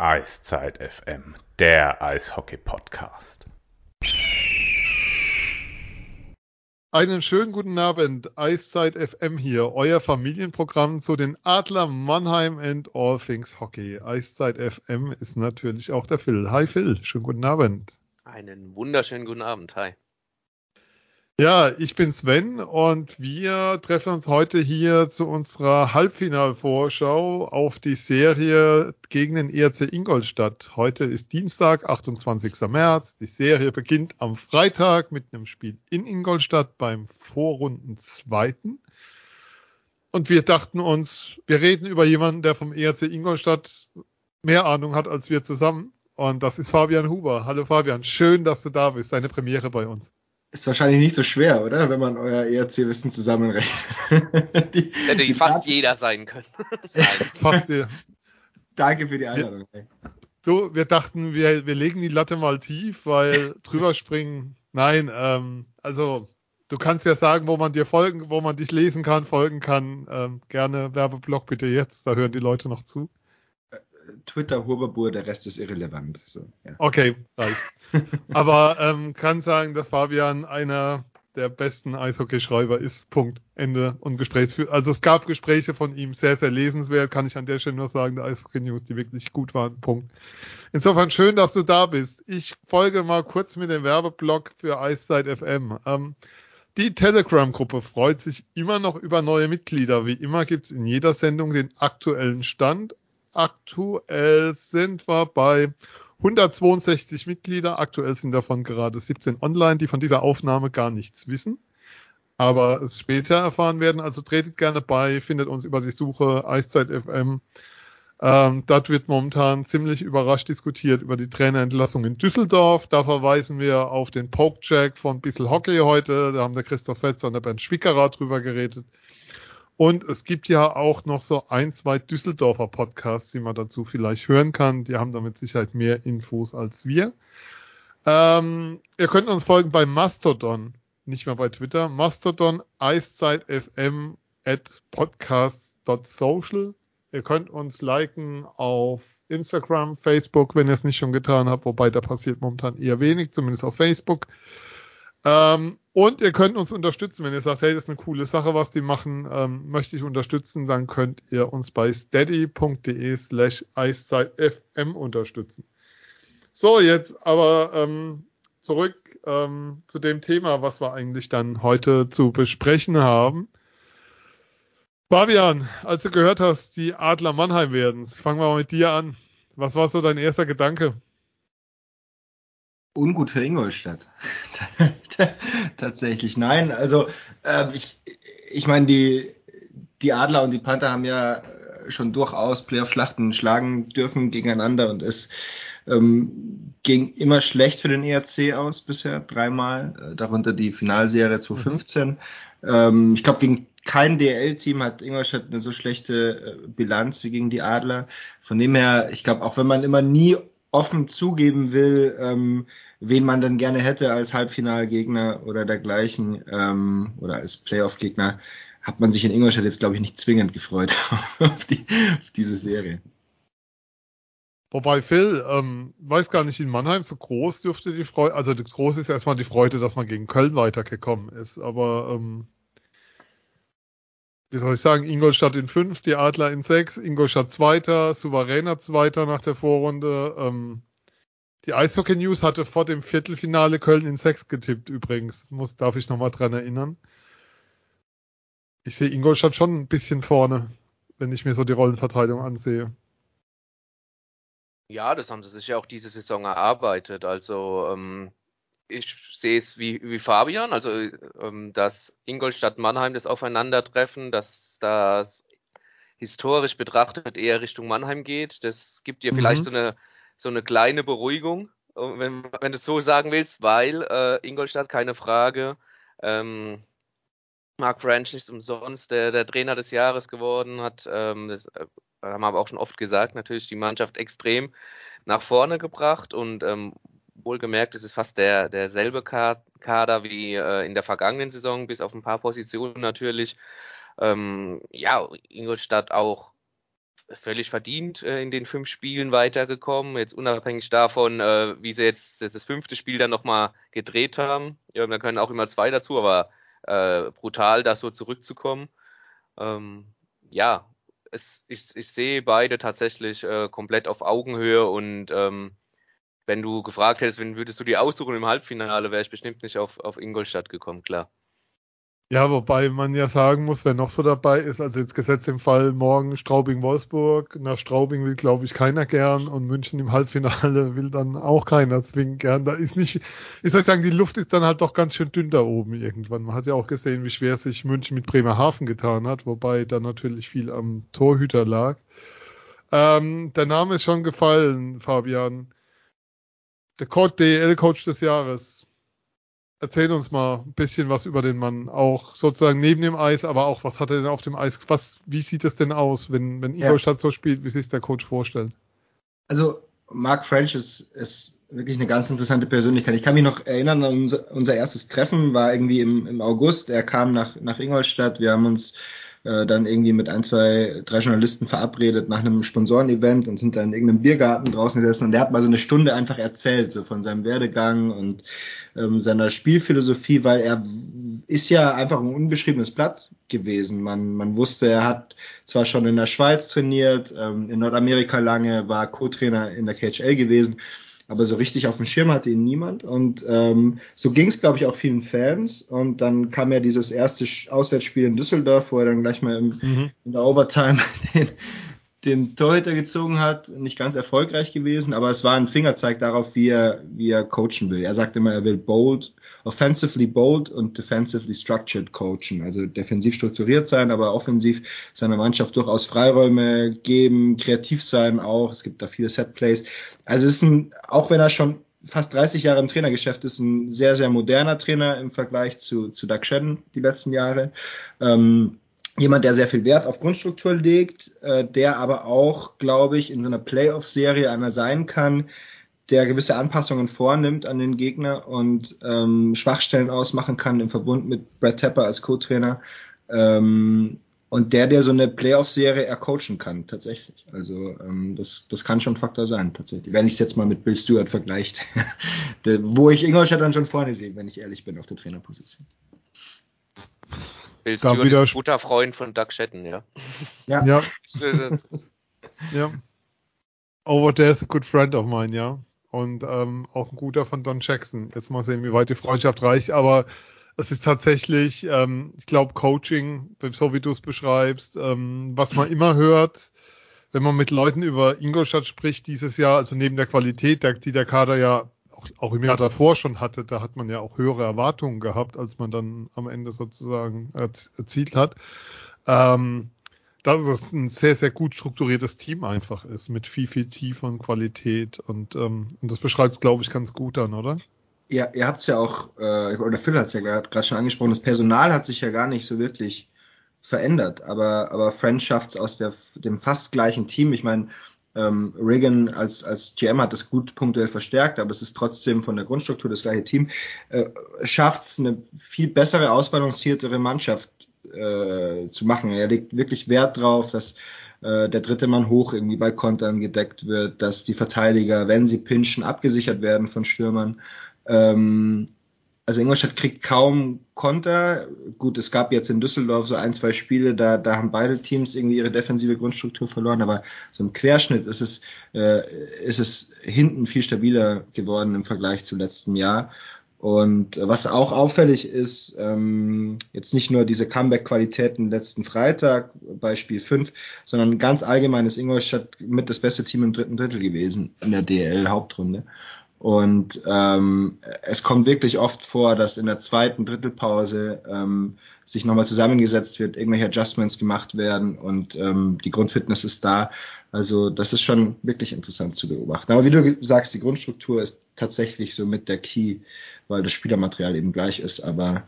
Eiszeit FM, der Eishockey-Podcast. Einen schönen guten Abend, Eiszeit FM hier, euer Familienprogramm zu den Adler Mannheim and All Things Hockey. Eiszeit FM ist natürlich auch der Phil. Hi Phil, schönen guten Abend. Einen wunderschönen guten Abend, hi. Ja, ich bin Sven und wir treffen uns heute hier zu unserer Halbfinalvorschau auf die Serie gegen den ERC Ingolstadt. Heute ist Dienstag, 28. März. Die Serie beginnt am Freitag mit einem Spiel in Ingolstadt beim Vorrundenzweiten. Und wir dachten uns, wir reden über jemanden, der vom ERC Ingolstadt mehr Ahnung hat als wir zusammen. Und das ist Fabian Huber. Hallo Fabian, schön, dass du da bist. Deine Premiere bei uns. Ist wahrscheinlich nicht so schwer, oder? Wenn man euer ERC-Wissen zusammenrechnet. die, Hätte die fast Daten. jeder sein können. fast jeder. Danke für die Einladung. Wir, so, wir dachten, wir, wir legen die Latte mal tief, weil drüber springen. Nein, ähm, also du kannst ja sagen, wo man dir folgen, wo man dich lesen kann, folgen kann. Ähm, gerne Werbeblock bitte jetzt, da hören die Leute noch zu. Twitter Huberbur, der Rest ist irrelevant. So, ja. Okay, reicht. Aber ähm, kann sagen, dass Fabian einer der besten Eishockeyschreiber ist. Punkt. Ende und Gesprächsführer. Also es gab Gespräche von ihm, sehr, sehr lesenswert, kann ich an der Stelle nur sagen, der Eishockey News, die wirklich gut waren. Punkt. Insofern schön, dass du da bist. Ich folge mal kurz mit dem Werbeblock für Eiszeit FM. Ähm, die Telegram-Gruppe freut sich immer noch über neue Mitglieder. Wie immer gibt's in jeder Sendung den aktuellen Stand. Aktuell sind wir bei 162 Mitglieder. Aktuell sind davon gerade 17 online, die von dieser Aufnahme gar nichts wissen, aber es später erfahren werden. Also tretet gerne bei, findet uns über die Suche Eiszeit FM. Ähm, dort wird momentan ziemlich überrascht diskutiert über die Trainerentlassung in Düsseldorf. Da verweisen wir auf den Pokecheck von Bissel Hockey heute. Da haben der Christoph Fetzer und der Bernd Schwickerer drüber geredet. Und es gibt ja auch noch so ein, zwei Düsseldorfer Podcasts, die man dazu vielleicht hören kann. Die haben damit Sicherheit mehr Infos als wir. Ähm, ihr könnt uns folgen bei Mastodon, nicht mehr bei Twitter. Mastodon eiszeit.fm at podcast.social. Ihr könnt uns liken auf Instagram, Facebook, wenn ihr es nicht schon getan habt, wobei da passiert momentan eher wenig, zumindest auf Facebook. Ähm, und ihr könnt uns unterstützen, wenn ihr sagt, hey, das ist eine coole Sache, was die machen, ähm, möchte ich unterstützen, dann könnt ihr uns bei steady.de slash eiszeitfm unterstützen. So, jetzt aber ähm, zurück ähm, zu dem Thema, was wir eigentlich dann heute zu besprechen haben. Fabian, als du gehört hast, die Adler Mannheim werden, fangen wir mal mit dir an. Was war so dein erster Gedanke? Ungut für Ingolstadt. Tatsächlich, nein. Also äh, ich, ich meine, die, die Adler und die Panther haben ja schon durchaus Playoff-Schlachten schlagen dürfen gegeneinander und es ähm, ging immer schlecht für den ERC aus bisher, dreimal, äh, darunter die Finalserie 2015. Mhm. Ähm, ich glaube, gegen kein DL-Team hat Ingolstadt eine so schlechte äh, Bilanz wie gegen die Adler. Von dem her, ich glaube, auch wenn man immer nie offen zugeben will, ähm, wen man dann gerne hätte als Halbfinalgegner oder dergleichen ähm, oder als Playoff-Gegner, hat man sich in Ingolstadt jetzt, glaube ich, nicht zwingend gefreut auf, die, auf diese Serie. Wobei Phil, ähm, weiß gar nicht, in Mannheim so groß dürfte die Freude, also groß ist erstmal die Freude, dass man gegen Köln weitergekommen ist, aber ähm, wie soll ich sagen, Ingolstadt in fünf, die Adler in sechs, Ingolstadt Zweiter, souveräner Zweiter nach der Vorrunde. Ähm, die Eishockey News hatte vor dem Viertelfinale Köln in sechs getippt übrigens. Muss, darf ich nochmal dran erinnern. Ich sehe Ingolstadt schon ein bisschen vorne, wenn ich mir so die Rollenverteilung ansehe. Ja, das haben sie sich ja auch diese Saison erarbeitet. Also ähm, ich sehe es wie, wie Fabian, also ähm, dass Ingolstadt Mannheim das Aufeinandertreffen, dass das historisch betrachtet eher Richtung Mannheim geht. Das gibt dir mhm. vielleicht so eine so eine kleine Beruhigung, wenn, wenn du es so sagen willst, weil äh, Ingolstadt keine Frage. Ähm, Mark French ist umsonst der, der Trainer des Jahres geworden, hat, ähm, das äh, haben wir aber auch schon oft gesagt, natürlich die Mannschaft extrem nach vorne gebracht und ähm, wohlgemerkt, es ist fast der, derselbe Kader wie äh, in der vergangenen Saison, bis auf ein paar Positionen natürlich. Ähm, ja, Ingolstadt auch völlig verdient äh, in den fünf Spielen weitergekommen. Jetzt unabhängig davon, äh, wie sie jetzt das, das fünfte Spiel dann nochmal gedreht haben. Ja, da können auch immer zwei dazu, aber äh, brutal, da so zurückzukommen. Ähm, ja, es, ich, ich sehe beide tatsächlich äh, komplett auf Augenhöhe und ähm, wenn du gefragt hättest, wenn würdest du die aussuchen im Halbfinale, wäre ich bestimmt nicht auf, auf Ingolstadt gekommen, klar. Ja, wobei man ja sagen muss, wer noch so dabei ist, also jetzt gesetzt im Fall morgen Straubing-Wolfsburg, nach Straubing will glaube ich keiner gern und München im Halbfinale will dann auch keiner zwingend gern. Da ist nicht, ich soll sagen, die Luft ist dann halt doch ganz schön dünn da oben irgendwann. Man hat ja auch gesehen, wie schwer sich München mit Bremerhaven getan hat, wobei da natürlich viel am Torhüter lag. Ähm, der Name ist schon gefallen, Fabian. Der DL-Coach des Jahres erzähl uns mal ein bisschen was über den Mann, auch sozusagen neben dem Eis, aber auch was hat er denn auf dem Eis, was, wie sieht es denn aus, wenn, wenn Ingolstadt ja. so spielt, wie sich der Coach vorstellt? Also, Mark French ist, ist wirklich eine ganz interessante Persönlichkeit. Ich kann mich noch erinnern unser, unser erstes Treffen, war irgendwie im, im August, er kam nach, nach Ingolstadt, wir haben uns äh, dann irgendwie mit ein, zwei, drei Journalisten verabredet nach einem Sponsorenevent und sind dann in irgendeinem Biergarten draußen gesessen und der hat mal so eine Stunde einfach erzählt, so von seinem Werdegang und ähm, seiner Spielphilosophie, weil er ist ja einfach ein unbeschriebenes Blatt gewesen. Man, man wusste, er hat zwar schon in der Schweiz trainiert, ähm, in Nordamerika lange, war Co-Trainer in der KHL gewesen, aber so richtig auf dem Schirm hatte ihn niemand. Und ähm, so ging es, glaube ich, auch vielen Fans. Und dann kam ja dieses erste Auswärtsspiel in Düsseldorf, wo er dann gleich mal im, mhm. in der Overtime den, den Torhüter gezogen hat, nicht ganz erfolgreich gewesen, aber es war ein Fingerzeig darauf, wie er, wie er coachen will. Er sagt immer, er will bold, offensively bold und defensively structured coachen, also defensiv strukturiert sein, aber offensiv seiner Mannschaft durchaus Freiräume geben, kreativ sein auch. Es gibt da viele Set Plays. Also es ist ein, auch wenn er schon fast 30 Jahre im Trainergeschäft ist, ein sehr, sehr moderner Trainer im Vergleich zu, zu Doug Shedden die letzten Jahre. Ähm, jemand, der sehr viel Wert auf Grundstruktur legt, äh, der aber auch, glaube ich, in so einer Playoff-Serie einer sein kann, der gewisse Anpassungen vornimmt an den Gegner und ähm, Schwachstellen ausmachen kann im Verbund mit Brad Tepper als Co-Trainer. Ähm, und der, der so eine Playoff-Serie ercoachen kann, tatsächlich. Also ähm, das, das kann schon ein Faktor sein, tatsächlich. Wenn ich es jetzt mal mit Bill Stewart vergleicht, wo ich Ingolstadt dann schon vorne sehe, wenn ich ehrlich bin, auf der Trainerposition. Bill Stewart wieder ist ein guter Freund von Doug Shetton, ja. Ja. Ja. ja. Over there is a good friend of mine, ja. Und ähm, auch ein guter von Don Jackson. Jetzt mal sehen, wie weit die Freundschaft reicht. Aber es ist tatsächlich, ähm, ich glaube, Coaching, so wie du es beschreibst, ähm, was man immer hört, wenn man mit Leuten über Ingolstadt spricht dieses Jahr, also neben der Qualität, die der Kader ja auch, auch im Jahr davor schon hatte, da hat man ja auch höhere Erwartungen gehabt, als man dann am Ende sozusagen erzielt hat. Ähm, dass es ein sehr, sehr gut strukturiertes Team einfach ist, mit viel, viel Tiefe und Qualität. Und, ähm, und das beschreibt es, glaube ich, ganz gut dann, oder? Ja, ihr habt es ja auch, äh, oder Phil hat es ja gerade schon angesprochen, das Personal hat sich ja gar nicht so wirklich verändert, aber, aber French schafft es aus der, dem fast gleichen Team. Ich meine, ähm, Reagan als, als GM hat das gut punktuell verstärkt, aber es ist trotzdem von der Grundstruktur das gleiche Team. Äh, Schafft es eine viel bessere, ausbalanciertere Mannschaft äh, zu machen. Er legt wirklich Wert drauf, dass äh, der dritte Mann hoch irgendwie bei Kontern gedeckt wird, dass die Verteidiger, wenn sie pinchen, abgesichert werden von Stürmern. Ähm, also Ingolstadt kriegt kaum Konter. Gut, es gab jetzt in Düsseldorf so ein, zwei Spiele, da, da haben beide Teams irgendwie ihre defensive Grundstruktur verloren, aber so im Querschnitt ist es, äh, ist es hinten viel stabiler geworden im Vergleich zum letzten Jahr. Und was auch auffällig ist, ähm, jetzt nicht nur diese Comeback-Qualitäten letzten Freitag bei Spiel 5, sondern ganz allgemein ist Ingolstadt mit das beste Team im dritten Drittel gewesen in der DL-Hauptrunde. Und ähm, es kommt wirklich oft vor, dass in der zweiten Drittelpause ähm, sich nochmal zusammengesetzt wird, irgendwelche Adjustments gemacht werden und ähm, die Grundfitness ist da. Also das ist schon wirklich interessant zu beobachten. Aber wie du sagst, die Grundstruktur ist tatsächlich so mit der Key, weil das Spielermaterial eben gleich ist, aber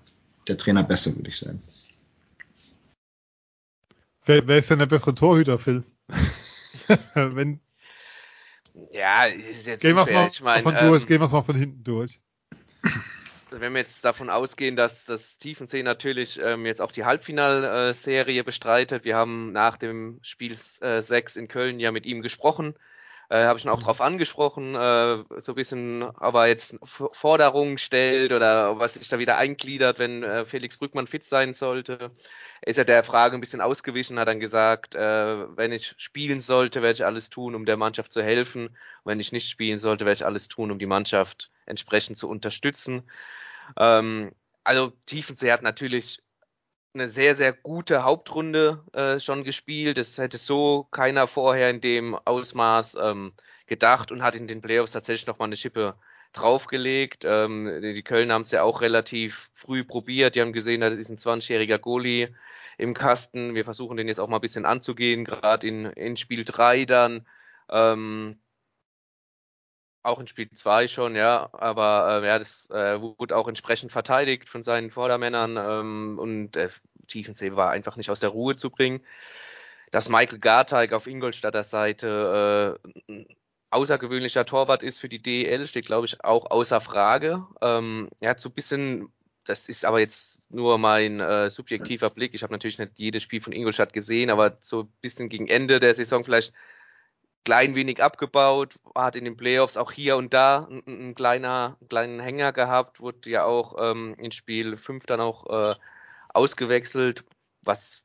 der Trainer besser, würde ich sagen. Wer, wer ist denn der bessere Torhüter, Phil? Wenn, ja, ist jetzt gehen wir mal, ich mein, von ähm, durch, gehen wir mal von hinten durch. wenn wir jetzt davon ausgehen, dass das Tiefensee natürlich ähm, jetzt auch die Halbfinalserie bestreitet, wir haben nach dem Spiel äh, 6 in Köln ja mit ihm gesprochen, äh, habe ich ihn auch darauf angesprochen, äh, so ein bisschen, aber jetzt Forderungen stellt oder was sich da wieder eingliedert, wenn äh, Felix Brückmann fit sein sollte. Ist er der Frage ein bisschen ausgewichen, hat dann gesagt, äh, wenn ich spielen sollte, werde ich alles tun, um der Mannschaft zu helfen. Und wenn ich nicht spielen sollte, werde ich alles tun, um die Mannschaft entsprechend zu unterstützen. Ähm, also Tiefensee hat natürlich eine sehr, sehr gute Hauptrunde äh, schon gespielt. Das hätte so keiner vorher in dem Ausmaß ähm, gedacht und hat in den Playoffs tatsächlich nochmal eine Schippe draufgelegt. Ähm, die Köln haben es ja auch relativ früh probiert. Die haben gesehen, da ist ein 20-jähriger Goalie im Kasten. Wir versuchen den jetzt auch mal ein bisschen anzugehen, gerade in, in Spiel 3 dann. Ähm, auch in Spiel 2 schon, ja, aber äh, ja, das äh, wurde auch entsprechend verteidigt von seinen Vordermännern ähm, und der Tiefensee war einfach nicht aus der Ruhe zu bringen. Dass Michael Garteig auf Ingolstadter Seite äh, außergewöhnlicher Torwart ist für die DEL, steht, glaube ich, auch außer Frage. Ähm, er hat so ein bisschen, das ist aber jetzt nur mein äh, subjektiver Blick, ich habe natürlich nicht jedes Spiel von Ingolstadt gesehen, aber so ein bisschen gegen Ende der Saison vielleicht klein wenig abgebaut, hat in den Playoffs auch hier und da einen, einen kleiner, einen kleinen Hänger gehabt, wurde ja auch ähm, in Spiel 5 dann auch äh, ausgewechselt, was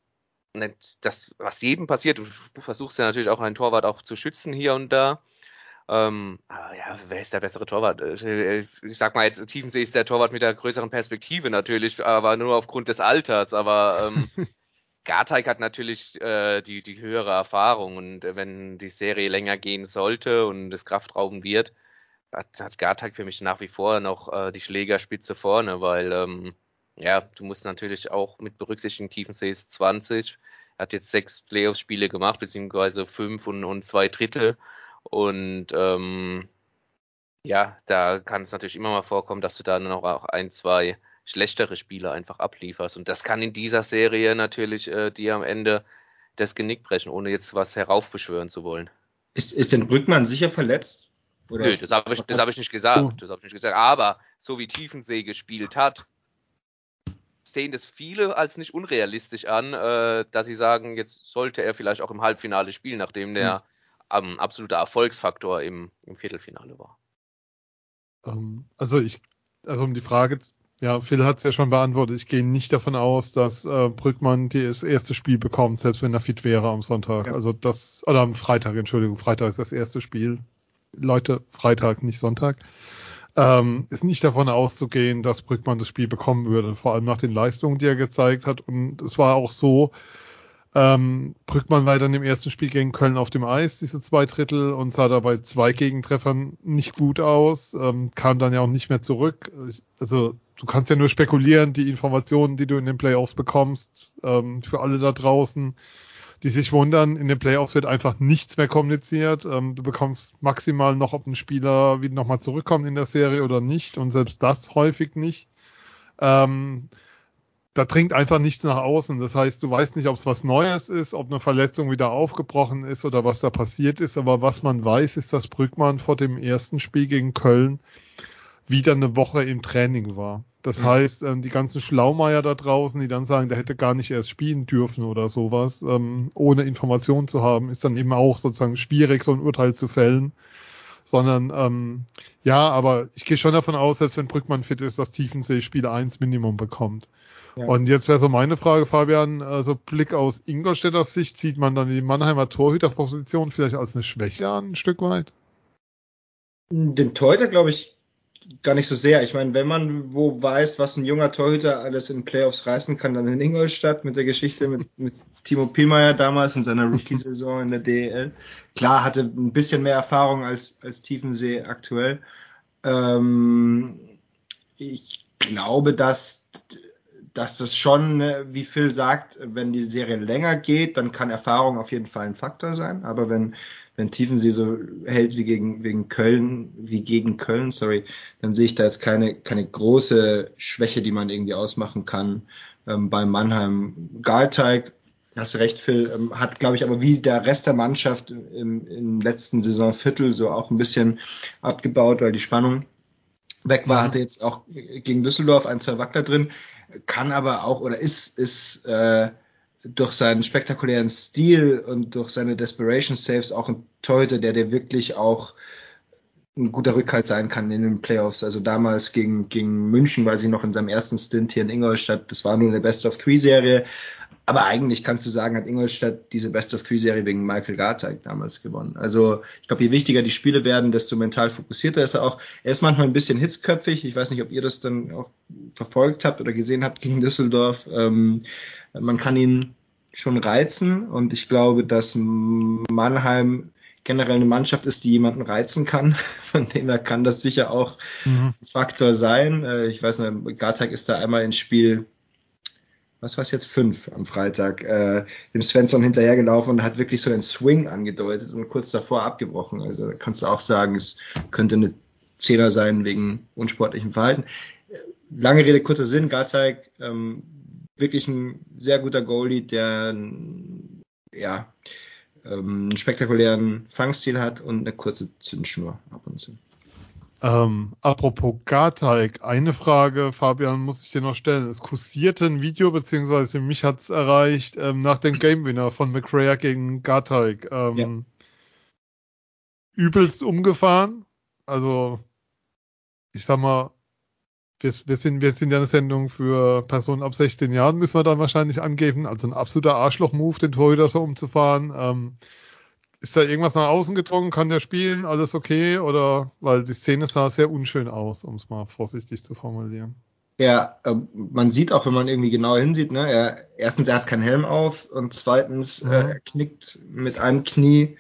nicht das, was jedem passiert. Du, versuchst ja natürlich auch einen Torwart auch zu schützen hier und da. Ähm, aber ja, wer ist der bessere Torwart? Äh, ich sag mal jetzt, Tiefensee ist der Torwart mit der größeren Perspektive natürlich, aber nur aufgrund des Alters. Aber ähm, Garteig hat natürlich äh, die, die höhere Erfahrung und äh, wenn die Serie länger gehen sollte und es Kraftrauben wird, hat, hat Garteig für mich nach wie vor noch äh, die Schlägerspitze vorne, weil ähm, ja, du musst natürlich auch mit berücksichtigen, Tiefensee ist 20, hat jetzt sechs Playoff-Spiele gemacht, beziehungsweise fünf und, und zwei Drittel und ähm, ja, da kann es natürlich immer mal vorkommen, dass du da noch auch ein, zwei schlechtere Spiele einfach ablieferst. Und das kann in dieser Serie natürlich äh, dir am Ende das Genick brechen, ohne jetzt was heraufbeschwören zu wollen. Ist, ist denn Brückmann sicher verletzt? Oder? Nö, das habe ich, das hab ich nicht gesagt. Oh. Das habe ich nicht gesagt. Aber so wie Tiefensee gespielt hat, sehen das viele als nicht unrealistisch an, äh, dass sie sagen, jetzt sollte er vielleicht auch im Halbfinale spielen, nachdem der hm. ähm, absoluter Erfolgsfaktor im, im Viertelfinale war. Ähm, also ich, also um die Frage ja, Phil hat es ja schon beantwortet. Ich gehe nicht davon aus, dass äh, Brückmann das erste Spiel bekommt, selbst wenn er fit wäre am Sonntag. Ja. Also das, oder am Freitag, Entschuldigung, Freitag ist das erste Spiel. Leute, Freitag, nicht Sonntag. Ähm, ist nicht davon auszugehen, dass Brückmann das Spiel bekommen würde, vor allem nach den Leistungen, die er gezeigt hat. Und es war auch so, ähm, Brückmann war dann im ersten Spiel gegen Köln auf dem Eis, diese zwei Drittel, und sah dabei zwei Gegentreffern nicht gut aus, ähm, kam dann ja auch nicht mehr zurück. Also du kannst ja nur spekulieren, die Informationen, die du in den Playoffs bekommst, ähm, für alle da draußen, die sich wundern, in den Playoffs wird einfach nichts mehr kommuniziert. Ähm, du bekommst maximal noch, ob ein Spieler wieder nochmal zurückkommt in der Serie oder nicht, und selbst das häufig nicht. Ähm, da dringt einfach nichts nach außen. Das heißt, du weißt nicht, ob es was Neues ist, ob eine Verletzung wieder aufgebrochen ist oder was da passiert ist. Aber was man weiß, ist, dass Brückmann vor dem ersten Spiel gegen Köln wieder eine Woche im Training war. Das mhm. heißt, ähm, die ganzen Schlaumeier da draußen, die dann sagen, der hätte gar nicht erst spielen dürfen oder sowas, ähm, ohne Informationen zu haben, ist dann eben auch sozusagen schwierig, so ein Urteil zu fällen. Sondern ähm, ja, aber ich gehe schon davon aus, selbst wenn Brückmann fit ist, dass Tiefensee Spiel 1 Minimum bekommt. Und jetzt wäre so meine Frage, Fabian, also Blick aus Ingolstädter Sicht, sieht man dann die Mannheimer Torhüterposition vielleicht als eine Schwäche an, ein Stück weit? Den Torhüter glaube ich gar nicht so sehr. Ich meine, wenn man wo weiß, was ein junger Torhüter alles in Playoffs reißen kann, dann in Ingolstadt mit der Geschichte mit, mit Timo Pielmeier damals in seiner Rookie-Saison in der DEL. Klar, hatte ein bisschen mehr Erfahrung als, als Tiefensee aktuell. Ähm, ich glaube, dass dass das schon, äh, wie Phil sagt, wenn die Serie länger geht, dann kann Erfahrung auf jeden Fall ein Faktor sein. Aber wenn, wenn Tiefensee so hält wie gegen, wegen Köln, wie gegen Köln, sorry, dann sehe ich da jetzt keine, keine große Schwäche, die man irgendwie ausmachen kann. Ähm, bei Mannheim Galteig, hast du recht, Phil, ähm, hat, glaube ich, aber wie der Rest der Mannschaft im, im letzten Saisonviertel so auch ein bisschen abgebaut, weil die Spannung weg war, hatte jetzt auch gegen Düsseldorf ein, zwei Wackler drin, kann aber auch oder ist, ist äh, durch seinen spektakulären Stil und durch seine Desperation Saves auch ein Torhüter, der der wirklich auch ein guter Rückhalt sein kann in den Playoffs. Also damals gegen, gegen München, weiß ich noch, in seinem ersten Stint hier in Ingolstadt, das war nur eine Best of Three Serie. Aber eigentlich kannst du sagen, hat Ingolstadt diese Best of Three Serie wegen Michael Garteig damals gewonnen. Also ich glaube, je wichtiger die Spiele werden, desto mental fokussierter ist er auch. Er ist manchmal ein bisschen hitzköpfig. Ich weiß nicht, ob ihr das dann auch verfolgt habt oder gesehen habt gegen Düsseldorf. Ähm, man kann ihn schon reizen und ich glaube, dass Mannheim generell eine Mannschaft ist, die jemanden reizen kann. Von dem her kann das sicher auch mhm. ein Faktor sein. Äh, ich weiß nicht, Gartag ist da einmal ins Spiel, was war es jetzt, fünf am Freitag, äh, dem Svensson hinterhergelaufen und hat wirklich so einen Swing angedeutet und kurz davor abgebrochen. Also da kannst du auch sagen, es könnte eine Zehner sein wegen unsportlichem Verhalten. Lange Rede, kurzer Sinn, Gartag, ähm, wirklich ein sehr guter Goalie, der ja, ähm, einen spektakulären Fangstil hat und eine kurze Zündschnur ab und zu. Ähm, apropos Garteig, eine Frage, Fabian, muss ich dir noch stellen. Es kursierte ein Video, beziehungsweise mich hat es erreicht, ähm, nach dem Game Winner von McRae gegen Garteig. Ähm, ja. Übelst umgefahren. Also, ich sag mal, wir, wir, sind, wir sind ja eine Sendung für Personen ab 16 Jahren, müssen wir dann wahrscheinlich angeben. Also ein absoluter Arschloch-Move, den Torhüter so umzufahren. Ähm, ist da irgendwas nach außen gedrungen? Kann der spielen? Alles okay? Oder, weil die Szene sah sehr unschön aus, um es mal vorsichtig zu formulieren. Ja, äh, man sieht auch, wenn man irgendwie genau hinsieht, ne, er, erstens, er hat keinen Helm auf und zweitens, mhm. äh, er knickt mit einem Knie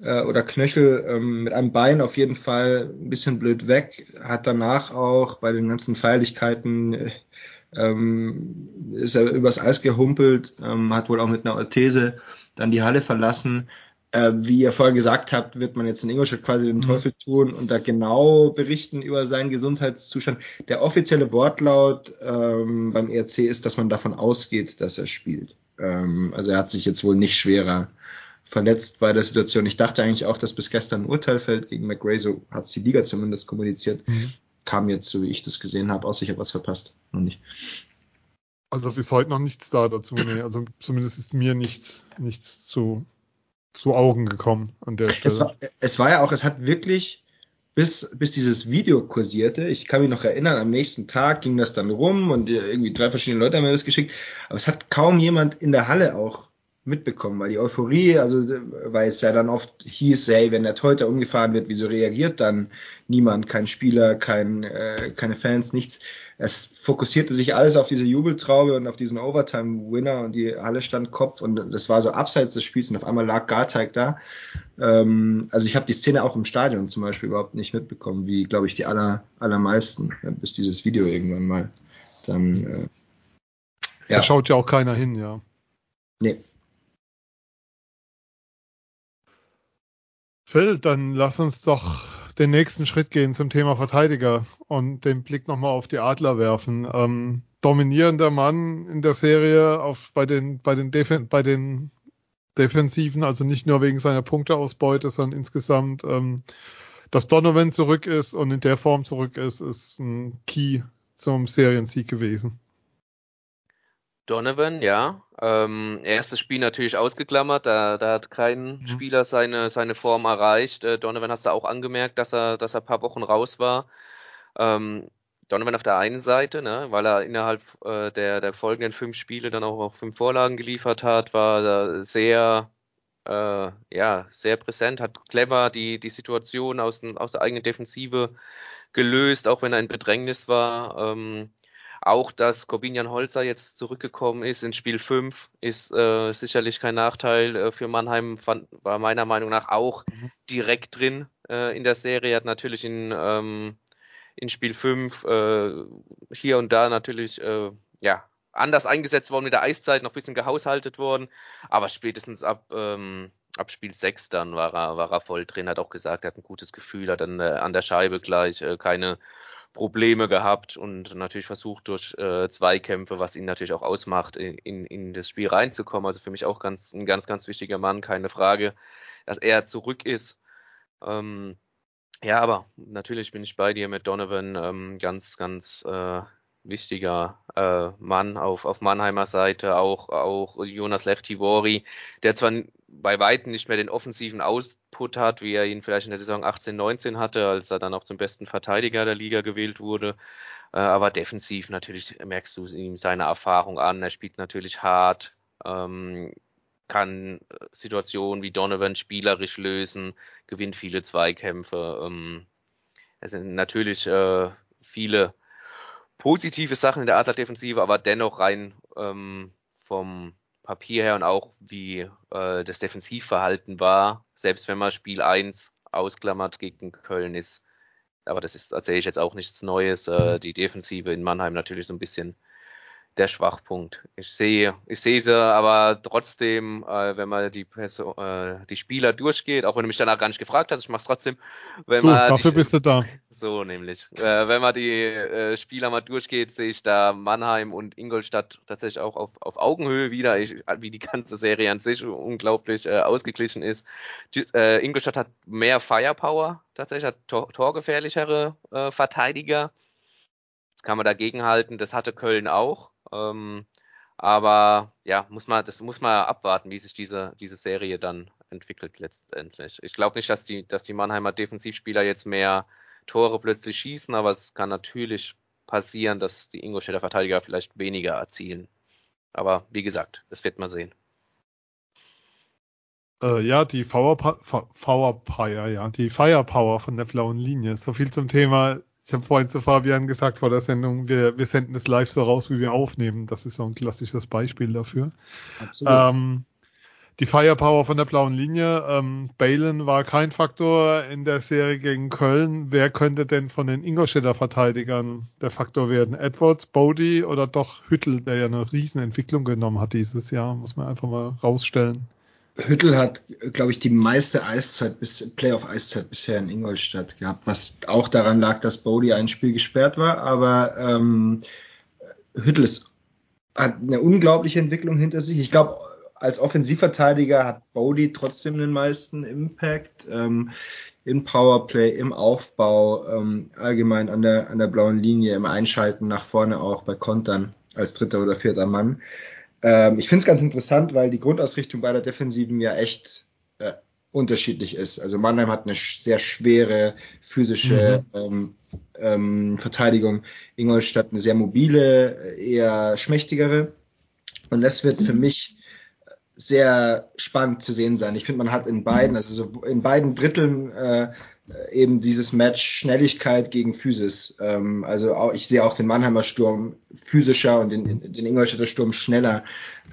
äh, oder Knöchel ähm, mit einem Bein auf jeden Fall ein bisschen blöd weg, hat danach auch bei den ganzen Feierlichkeiten äh, ähm, ist er übers Eis gehumpelt, ähm, hat wohl auch mit einer Orthese dann die Halle verlassen. Äh, wie ihr vorher gesagt habt, wird man jetzt in Ingolstadt quasi den mhm. Teufel tun und da genau berichten über seinen Gesundheitszustand. Der offizielle Wortlaut ähm, beim ERC ist, dass man davon ausgeht, dass er spielt. Ähm, also er hat sich jetzt wohl nicht schwerer verletzt bei der Situation. Ich dachte eigentlich auch, dass bis gestern ein Urteil fällt gegen McRae, so hat es die Liga zumindest kommuniziert. Mhm. Kam jetzt, so wie ich das gesehen habe, aus, ich habe was verpasst. Noch nicht. Also bis heute noch nichts da dazu. Nee. Also zumindest ist mir nichts, nichts zu, zu Augen gekommen an der Stelle. Es war, es war ja auch, es hat wirklich, bis, bis dieses Video kursierte, ich kann mich noch erinnern, am nächsten Tag ging das dann rum und irgendwie drei verschiedene Leute haben mir das geschickt, aber es hat kaum jemand in der Halle auch mitbekommen, weil die Euphorie, also weil es ja dann oft hieß, hey, wenn der Teuter umgefahren wird, wieso reagiert dann niemand, kein Spieler, kein, äh, keine Fans, nichts. Es fokussierte sich alles auf diese Jubeltraube und auf diesen Overtime-Winner und die Halle stand Kopf und das war so abseits des Spiels und auf einmal lag Garteig da. Ähm, also ich habe die Szene auch im Stadion zum Beispiel überhaupt nicht mitbekommen, wie glaube ich die aller, allermeisten, bis dieses Video irgendwann mal dann äh, ja. Da schaut ja auch keiner hin, ja. Nee. Phil, dann lass uns doch den nächsten Schritt gehen zum Thema Verteidiger und den Blick nochmal auf die Adler werfen. Ähm, dominierender Mann in der Serie auf, bei, den, bei, den bei den Defensiven, also nicht nur wegen seiner Punkteausbeute, sondern insgesamt, ähm, dass Donovan zurück ist und in der Form zurück ist, ist ein Key zum Seriensieg gewesen. Donovan, ja. Ähm, erstes Spiel natürlich ausgeklammert, da, da hat kein mhm. Spieler seine, seine Form erreicht. Äh, Donovan hast du auch angemerkt, dass er, dass er ein paar Wochen raus war. Ähm, Donovan auf der einen Seite, ne, weil er innerhalb äh, der, der folgenden fünf Spiele dann auch, auch fünf Vorlagen geliefert hat, war er sehr, äh, ja, sehr präsent, hat clever die, die Situation aus, aus der eigenen Defensive gelöst, auch wenn er in Bedrängnis war. Ähm, auch, dass Corbinian Holzer jetzt zurückgekommen ist in Spiel 5, ist äh, sicherlich kein Nachteil äh, für Mannheim, fand, war meiner Meinung nach auch mhm. direkt drin äh, in der Serie, hat natürlich in, ähm, in Spiel 5 äh, hier und da natürlich äh, ja, anders eingesetzt worden mit der Eiszeit, noch ein bisschen gehaushaltet worden, aber spätestens ab, ähm, ab Spiel 6 dann war er, war er voll drin, hat auch gesagt, er hat ein gutes Gefühl, hat dann äh, an der Scheibe gleich keine Probleme gehabt und natürlich versucht durch äh, Zweikämpfe, was ihn natürlich auch ausmacht, in, in das Spiel reinzukommen. Also für mich auch ganz, ein ganz, ganz wichtiger Mann, keine Frage, dass er zurück ist. Ähm, Ja, aber natürlich bin ich bei dir mit Donovan, ähm, ganz, ganz äh, wichtiger äh, Mann auf, auf Mannheimer Seite, auch, auch Jonas Lechtivori, der zwar bei Weitem nicht mehr den offensiven Output hat, wie er ihn vielleicht in der Saison 18, 19 hatte, als er dann auch zum besten Verteidiger der Liga gewählt wurde, äh, aber defensiv natürlich merkst du ihm seine Erfahrung an, er spielt natürlich hart, ähm, kann Situationen wie Donovan spielerisch lösen, gewinnt viele Zweikämpfe. Ähm, es sind natürlich äh, viele positive Sachen in der Adler-Defensive, aber dennoch rein ähm, vom Papier her und auch wie äh, das Defensivverhalten war, selbst wenn man Spiel 1 ausklammert gegen Köln ist, aber das ist, erzähle ich jetzt auch nichts Neues, äh, die Defensive in Mannheim natürlich so ein bisschen der Schwachpunkt. Ich sehe, ich sehe sie, aber trotzdem, äh, wenn man die Person, äh, die Spieler durchgeht, auch wenn du mich danach gar nicht gefragt hast, ich mach's trotzdem. Wenn du, man dafür die, bist du da. So nämlich. Äh, wenn man die äh, Spieler mal durchgeht, sehe ich da Mannheim und Ingolstadt tatsächlich auch auf, auf Augenhöhe wieder, ich, wie die ganze Serie an sich unglaublich äh, ausgeglichen ist. Die, äh, Ingolstadt hat mehr Firepower, tatsächlich hat tor torgefährlichere äh, Verteidiger. Das kann man dagegen halten, das hatte Köln auch. Ähm, aber ja, muss man, das muss man abwarten, wie sich diese, diese Serie dann entwickelt letztendlich. Ich glaube nicht, dass die, dass die Mannheimer Defensivspieler jetzt mehr Tore plötzlich schießen, aber es kann natürlich passieren, dass die Ingolstädter Verteidiger vielleicht weniger erzielen. Aber wie gesagt, das wird man sehen. Äh, ja, die Firepower, ja, die Firepower von der blauen Linie. So viel zum Thema. Ich habe vorhin zu Fabian gesagt vor der Sendung, wir, wir senden es live so raus, wie wir aufnehmen. Das ist so ein klassisches Beispiel dafür. Absolut. Ähm, die Firepower von der blauen Linie. Ähm, Balen war kein Faktor in der Serie gegen Köln. Wer könnte denn von den Ingolstädter Verteidigern der Faktor werden? Edwards, Bodie oder doch Hüttel, der ja eine Riesenentwicklung genommen hat dieses Jahr, muss man einfach mal rausstellen. Hüttel hat, glaube ich, die meiste Eiszeit bis Playoff-Eiszeit bisher in Ingolstadt gehabt, was auch daran lag, dass Bodie ein Spiel gesperrt war, aber ähm, Hüttel ist, hat eine unglaubliche Entwicklung hinter sich. Ich glaube, als Offensivverteidiger hat Bodie trotzdem den meisten Impact ähm, im Powerplay, im Aufbau, ähm, allgemein an der, an der blauen Linie, im Einschalten nach vorne auch bei Kontern als dritter oder vierter Mann. Ähm, ich finde es ganz interessant, weil die Grundausrichtung bei der Defensiven ja echt äh, unterschiedlich ist. Also Mannheim hat eine sehr schwere physische mhm. ähm, ähm, Verteidigung, Ingolstadt eine sehr mobile, eher schmächtigere. Und das wird für mich sehr spannend zu sehen sein. Ich finde, man hat in beiden, also so in beiden Dritteln äh, eben dieses Match Schnelligkeit gegen Physis. Ähm, also auch, ich sehe auch den Mannheimer Sturm physischer und den, den Ingolstädter Sturm schneller.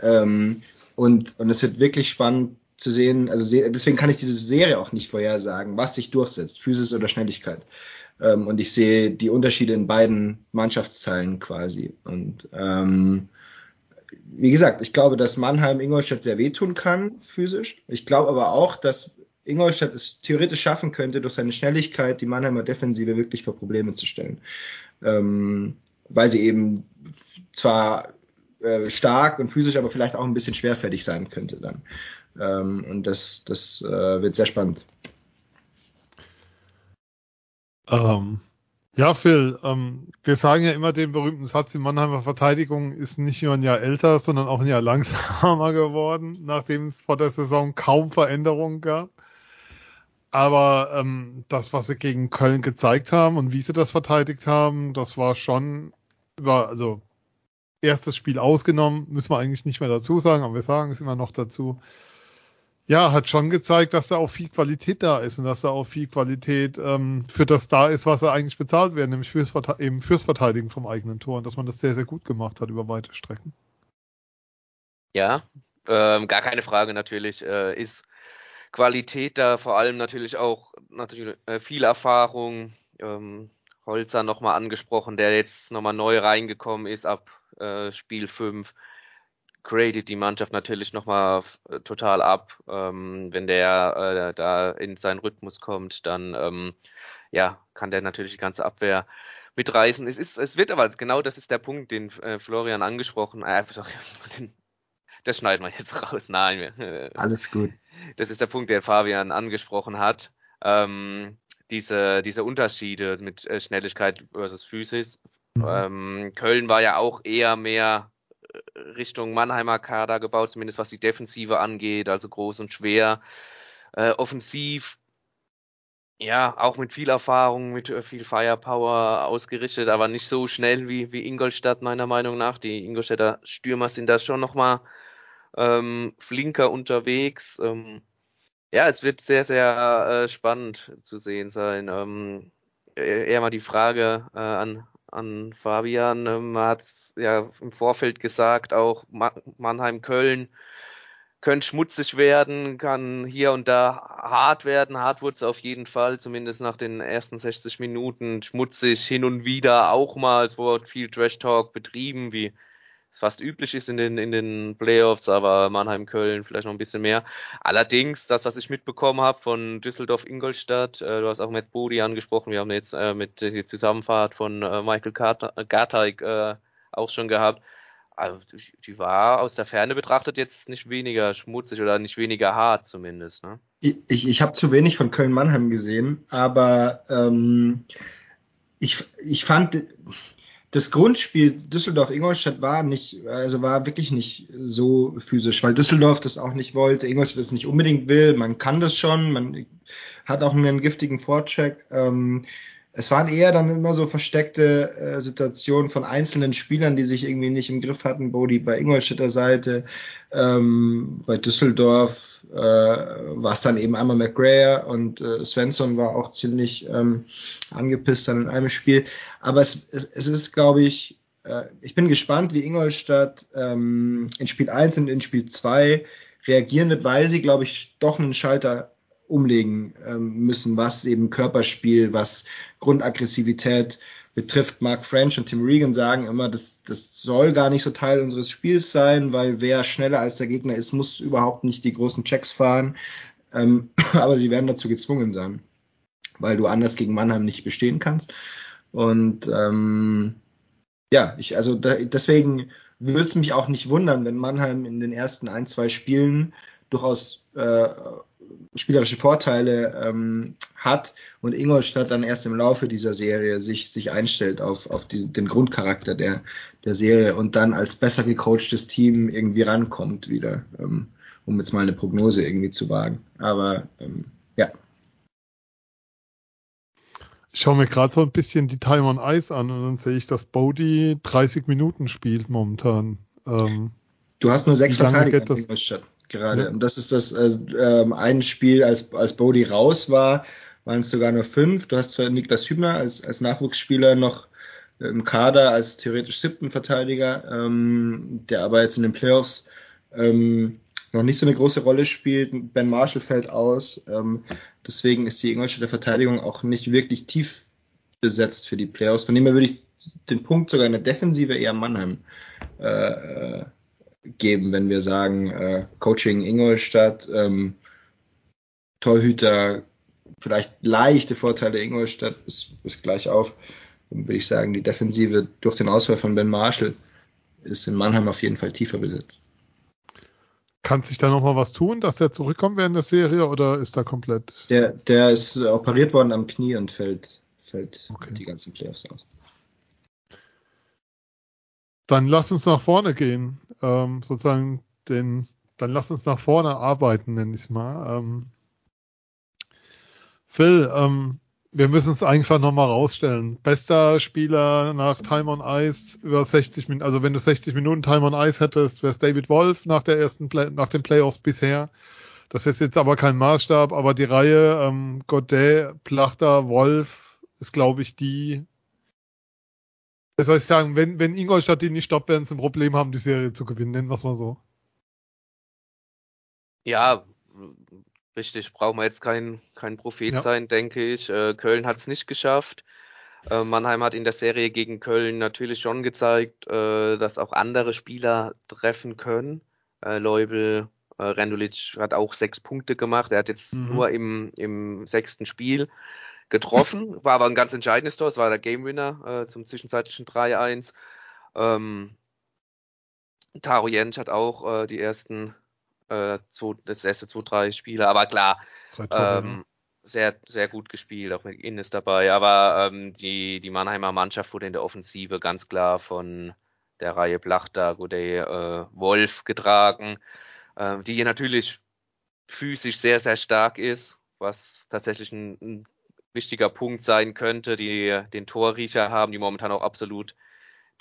Ähm, und, und es wird wirklich spannend zu sehen. Also deswegen kann ich diese Serie auch nicht vorhersagen, was sich durchsetzt, Physis oder Schnelligkeit. Ähm, und ich sehe die Unterschiede in beiden Mannschaftsteilen quasi. Und ähm, wie gesagt, ich glaube, dass Mannheim Ingolstadt sehr wehtun kann, physisch. Ich glaube aber auch, dass Ingolstadt es theoretisch schaffen könnte, durch seine Schnelligkeit die Mannheimer Defensive wirklich vor Probleme zu stellen. Ähm, weil sie eben zwar äh, stark und physisch, aber vielleicht auch ein bisschen schwerfällig sein könnte dann. Ähm, und das, das äh, wird sehr spannend. Ähm, ja, Phil, ähm, wir sagen ja immer den berühmten Satz, die Mannheimer Verteidigung ist nicht nur ein Jahr älter, sondern auch ein Jahr langsamer geworden, nachdem es vor der Saison kaum Veränderungen gab. Aber ähm, das, was sie gegen Köln gezeigt haben und wie sie das verteidigt haben, das war schon über, also erstes Spiel ausgenommen, müssen wir eigentlich nicht mehr dazu sagen, aber wir sagen es immer noch dazu ja, hat schon gezeigt, dass da auch viel Qualität da ist und dass da auch viel Qualität ähm, für das da ist, was er eigentlich bezahlt wird, nämlich fürs, eben fürs Verteidigen vom eigenen Tor und dass man das sehr, sehr gut gemacht hat über weite Strecken. Ja, ähm, gar keine Frage natürlich. Äh, ist Qualität da vor allem natürlich auch natürlich äh, viel Erfahrung. Ähm, Holzer nochmal angesprochen, der jetzt nochmal neu reingekommen ist ab äh, Spiel 5 gradet die Mannschaft natürlich nochmal äh, total ab. Ähm, wenn der äh, da in seinen Rhythmus kommt, dann ähm, ja, kann der natürlich die ganze Abwehr mitreißen. Es, ist, es wird aber, genau das ist der Punkt, den äh, Florian angesprochen äh, sorry, das schneiden wir jetzt raus. Nein, alles gut. Das ist der Punkt, den Fabian angesprochen hat. Ähm, diese, diese Unterschiede mit äh, Schnelligkeit versus Physis. Mhm. Ähm, Köln war ja auch eher mehr äh, Richtung Mannheimer Kader gebaut, zumindest was die Defensive angeht, also groß und schwer. Äh, offensiv, ja, auch mit viel Erfahrung, mit äh, viel Firepower ausgerichtet, aber nicht so schnell wie, wie Ingolstadt, meiner Meinung nach. Die Ingolstädter Stürmer sind da schon nochmal ähm, flinker unterwegs. Ähm, ja, es wird sehr, sehr äh, spannend zu sehen sein. Ähm, eher mal die Frage äh, an, an Fabian. Ähm, man hat ja im Vorfeld gesagt, auch Mannheim-Köln könnte schmutzig werden, kann hier und da hart werden. Hart wurde es auf jeden Fall, zumindest nach den ersten 60 Minuten. Schmutzig hin und wieder auch mal. Es wurde viel Trash-Talk betrieben, wie fast üblich ist in den, in den Playoffs, aber Mannheim, Köln vielleicht noch ein bisschen mehr. Allerdings, das, was ich mitbekommen habe von Düsseldorf-Ingolstadt, äh, du hast auch Matt Bodi angesprochen, wir haben jetzt äh, mit der Zusammenfahrt von äh, Michael Garteig äh, auch schon gehabt. Also, die war aus der Ferne betrachtet jetzt nicht weniger schmutzig oder nicht weniger hart zumindest. Ne? Ich, ich, ich habe zu wenig von Köln-Mannheim gesehen, aber ähm, ich, ich fand, das Grundspiel Düsseldorf-Ingolstadt war nicht, also war wirklich nicht so physisch, weil Düsseldorf das auch nicht wollte, Ingolstadt das nicht unbedingt will. Man kann das schon, man hat auch einen giftigen Vorcheck. Ähm, es waren eher dann immer so versteckte äh, Situationen von einzelnen Spielern, die sich irgendwie nicht im Griff hatten. Bodie bei Ingolstädter Seite, ähm, bei Düsseldorf äh, war es dann eben einmal McGrayer und äh, Svensson war auch ziemlich ähm, angepisst dann in einem Spiel. Aber es, es, es ist, glaube ich, äh, ich bin gespannt, wie Ingolstadt ähm, in Spiel 1 und in Spiel 2 reagieren wird, weil sie, glaube ich, doch einen Schalter umlegen ähm, müssen, was eben Körperspiel, was Grundaggressivität betrifft. Mark French und Tim Regan sagen immer, das, das soll gar nicht so Teil unseres Spiels sein, weil wer schneller als der Gegner ist, muss überhaupt nicht die großen Checks fahren. Ähm, aber sie werden dazu gezwungen sein, weil du anders gegen Mannheim nicht bestehen kannst. Und ähm, ja, ich, also da, deswegen würde es mich auch nicht wundern, wenn Mannheim in den ersten ein, zwei Spielen durchaus äh, spielerische Vorteile ähm, hat und Ingolstadt dann erst im Laufe dieser Serie sich, sich einstellt auf, auf die, den Grundcharakter der, der Serie und dann als besser gecoachtes Team irgendwie rankommt wieder, ähm, um jetzt mal eine Prognose irgendwie zu wagen. Aber ähm, ja. Ich schaue mir gerade so ein bisschen die Time on Ice an und dann sehe ich, dass Bodie 30 Minuten spielt momentan. Ähm, du hast nur sechs Verteidiger in Ingolstadt gerade. Und das ist das äh, ähm, ein Spiel, als, als Bodie raus war, waren es sogar nur fünf. Du hast zwar Niklas Hübner als, als Nachwuchsspieler noch im Kader als theoretisch siebten Verteidiger, ähm, der aber jetzt in den Playoffs ähm, noch nicht so eine große Rolle spielt. Ben Marshall fällt aus. Ähm, deswegen ist die Ingolstädter Verteidigung auch nicht wirklich tief besetzt für die Playoffs. Von dem her würde ich den Punkt sogar in der Defensive eher Mannheim äh, äh geben, wenn wir sagen, äh, Coaching Ingolstadt, ähm, Torhüter, vielleicht leichte Vorteile Ingolstadt bis, bis gleich auf. Dann würde ich sagen, die Defensive durch den Ausfall von Ben Marshall ist in Mannheim auf jeden Fall tiefer besetzt. Kann sich da nochmal was tun, dass der zurückkommt während der Serie oder ist da komplett? Der, der ist operiert worden am Knie und fällt, fällt okay. die ganzen Playoffs aus. Dann lass uns nach vorne gehen ähm, sozusagen den, dann lass uns nach vorne arbeiten, nenne ich es mal. Ähm, Phil, ähm, wir müssen es einfach nochmal rausstellen. Bester Spieler nach Time on Ice über 60 Minuten, also wenn du 60 Minuten Time on Ice hättest, wäre es David Wolf nach der ersten Play nach den Playoffs bisher. Das ist jetzt aber kein Maßstab, aber die Reihe ähm, Godet, Plachter, Wolf ist, glaube ich, die, soll ich sagen, wenn, wenn Ingolstadt die nicht stoppt, werden sie ein Problem haben, die Serie zu gewinnen, nennen wir es mal so. Ja, richtig, brauchen wir jetzt kein, kein Prophet ja. sein, denke ich. Äh, Köln hat es nicht geschafft. Äh, Mannheim hat in der Serie gegen Köln natürlich schon gezeigt, äh, dass auch andere Spieler treffen können. Leubel, Rendulic hat auch sechs Punkte gemacht. Er hat jetzt mhm. nur im, im sechsten Spiel getroffen, war aber ein ganz entscheidendes Tor, es war der Game Winner äh, zum zwischenzeitlichen 3-1. Ähm, Taro Jentsch hat auch äh, die ersten, äh, zwei, das erste 2-3 Spiele, aber klar, ähm, sehr, sehr gut gespielt, auch mit Innes dabei. Aber ähm, die, die Mannheimer Mannschaft wurde in der Offensive ganz klar von der Reihe Plachter, Godet, äh, Wolf getragen, äh, die natürlich physisch sehr, sehr stark ist, was tatsächlich ein, ein wichtiger Punkt sein könnte, die den Torriecher haben, die momentan auch absolut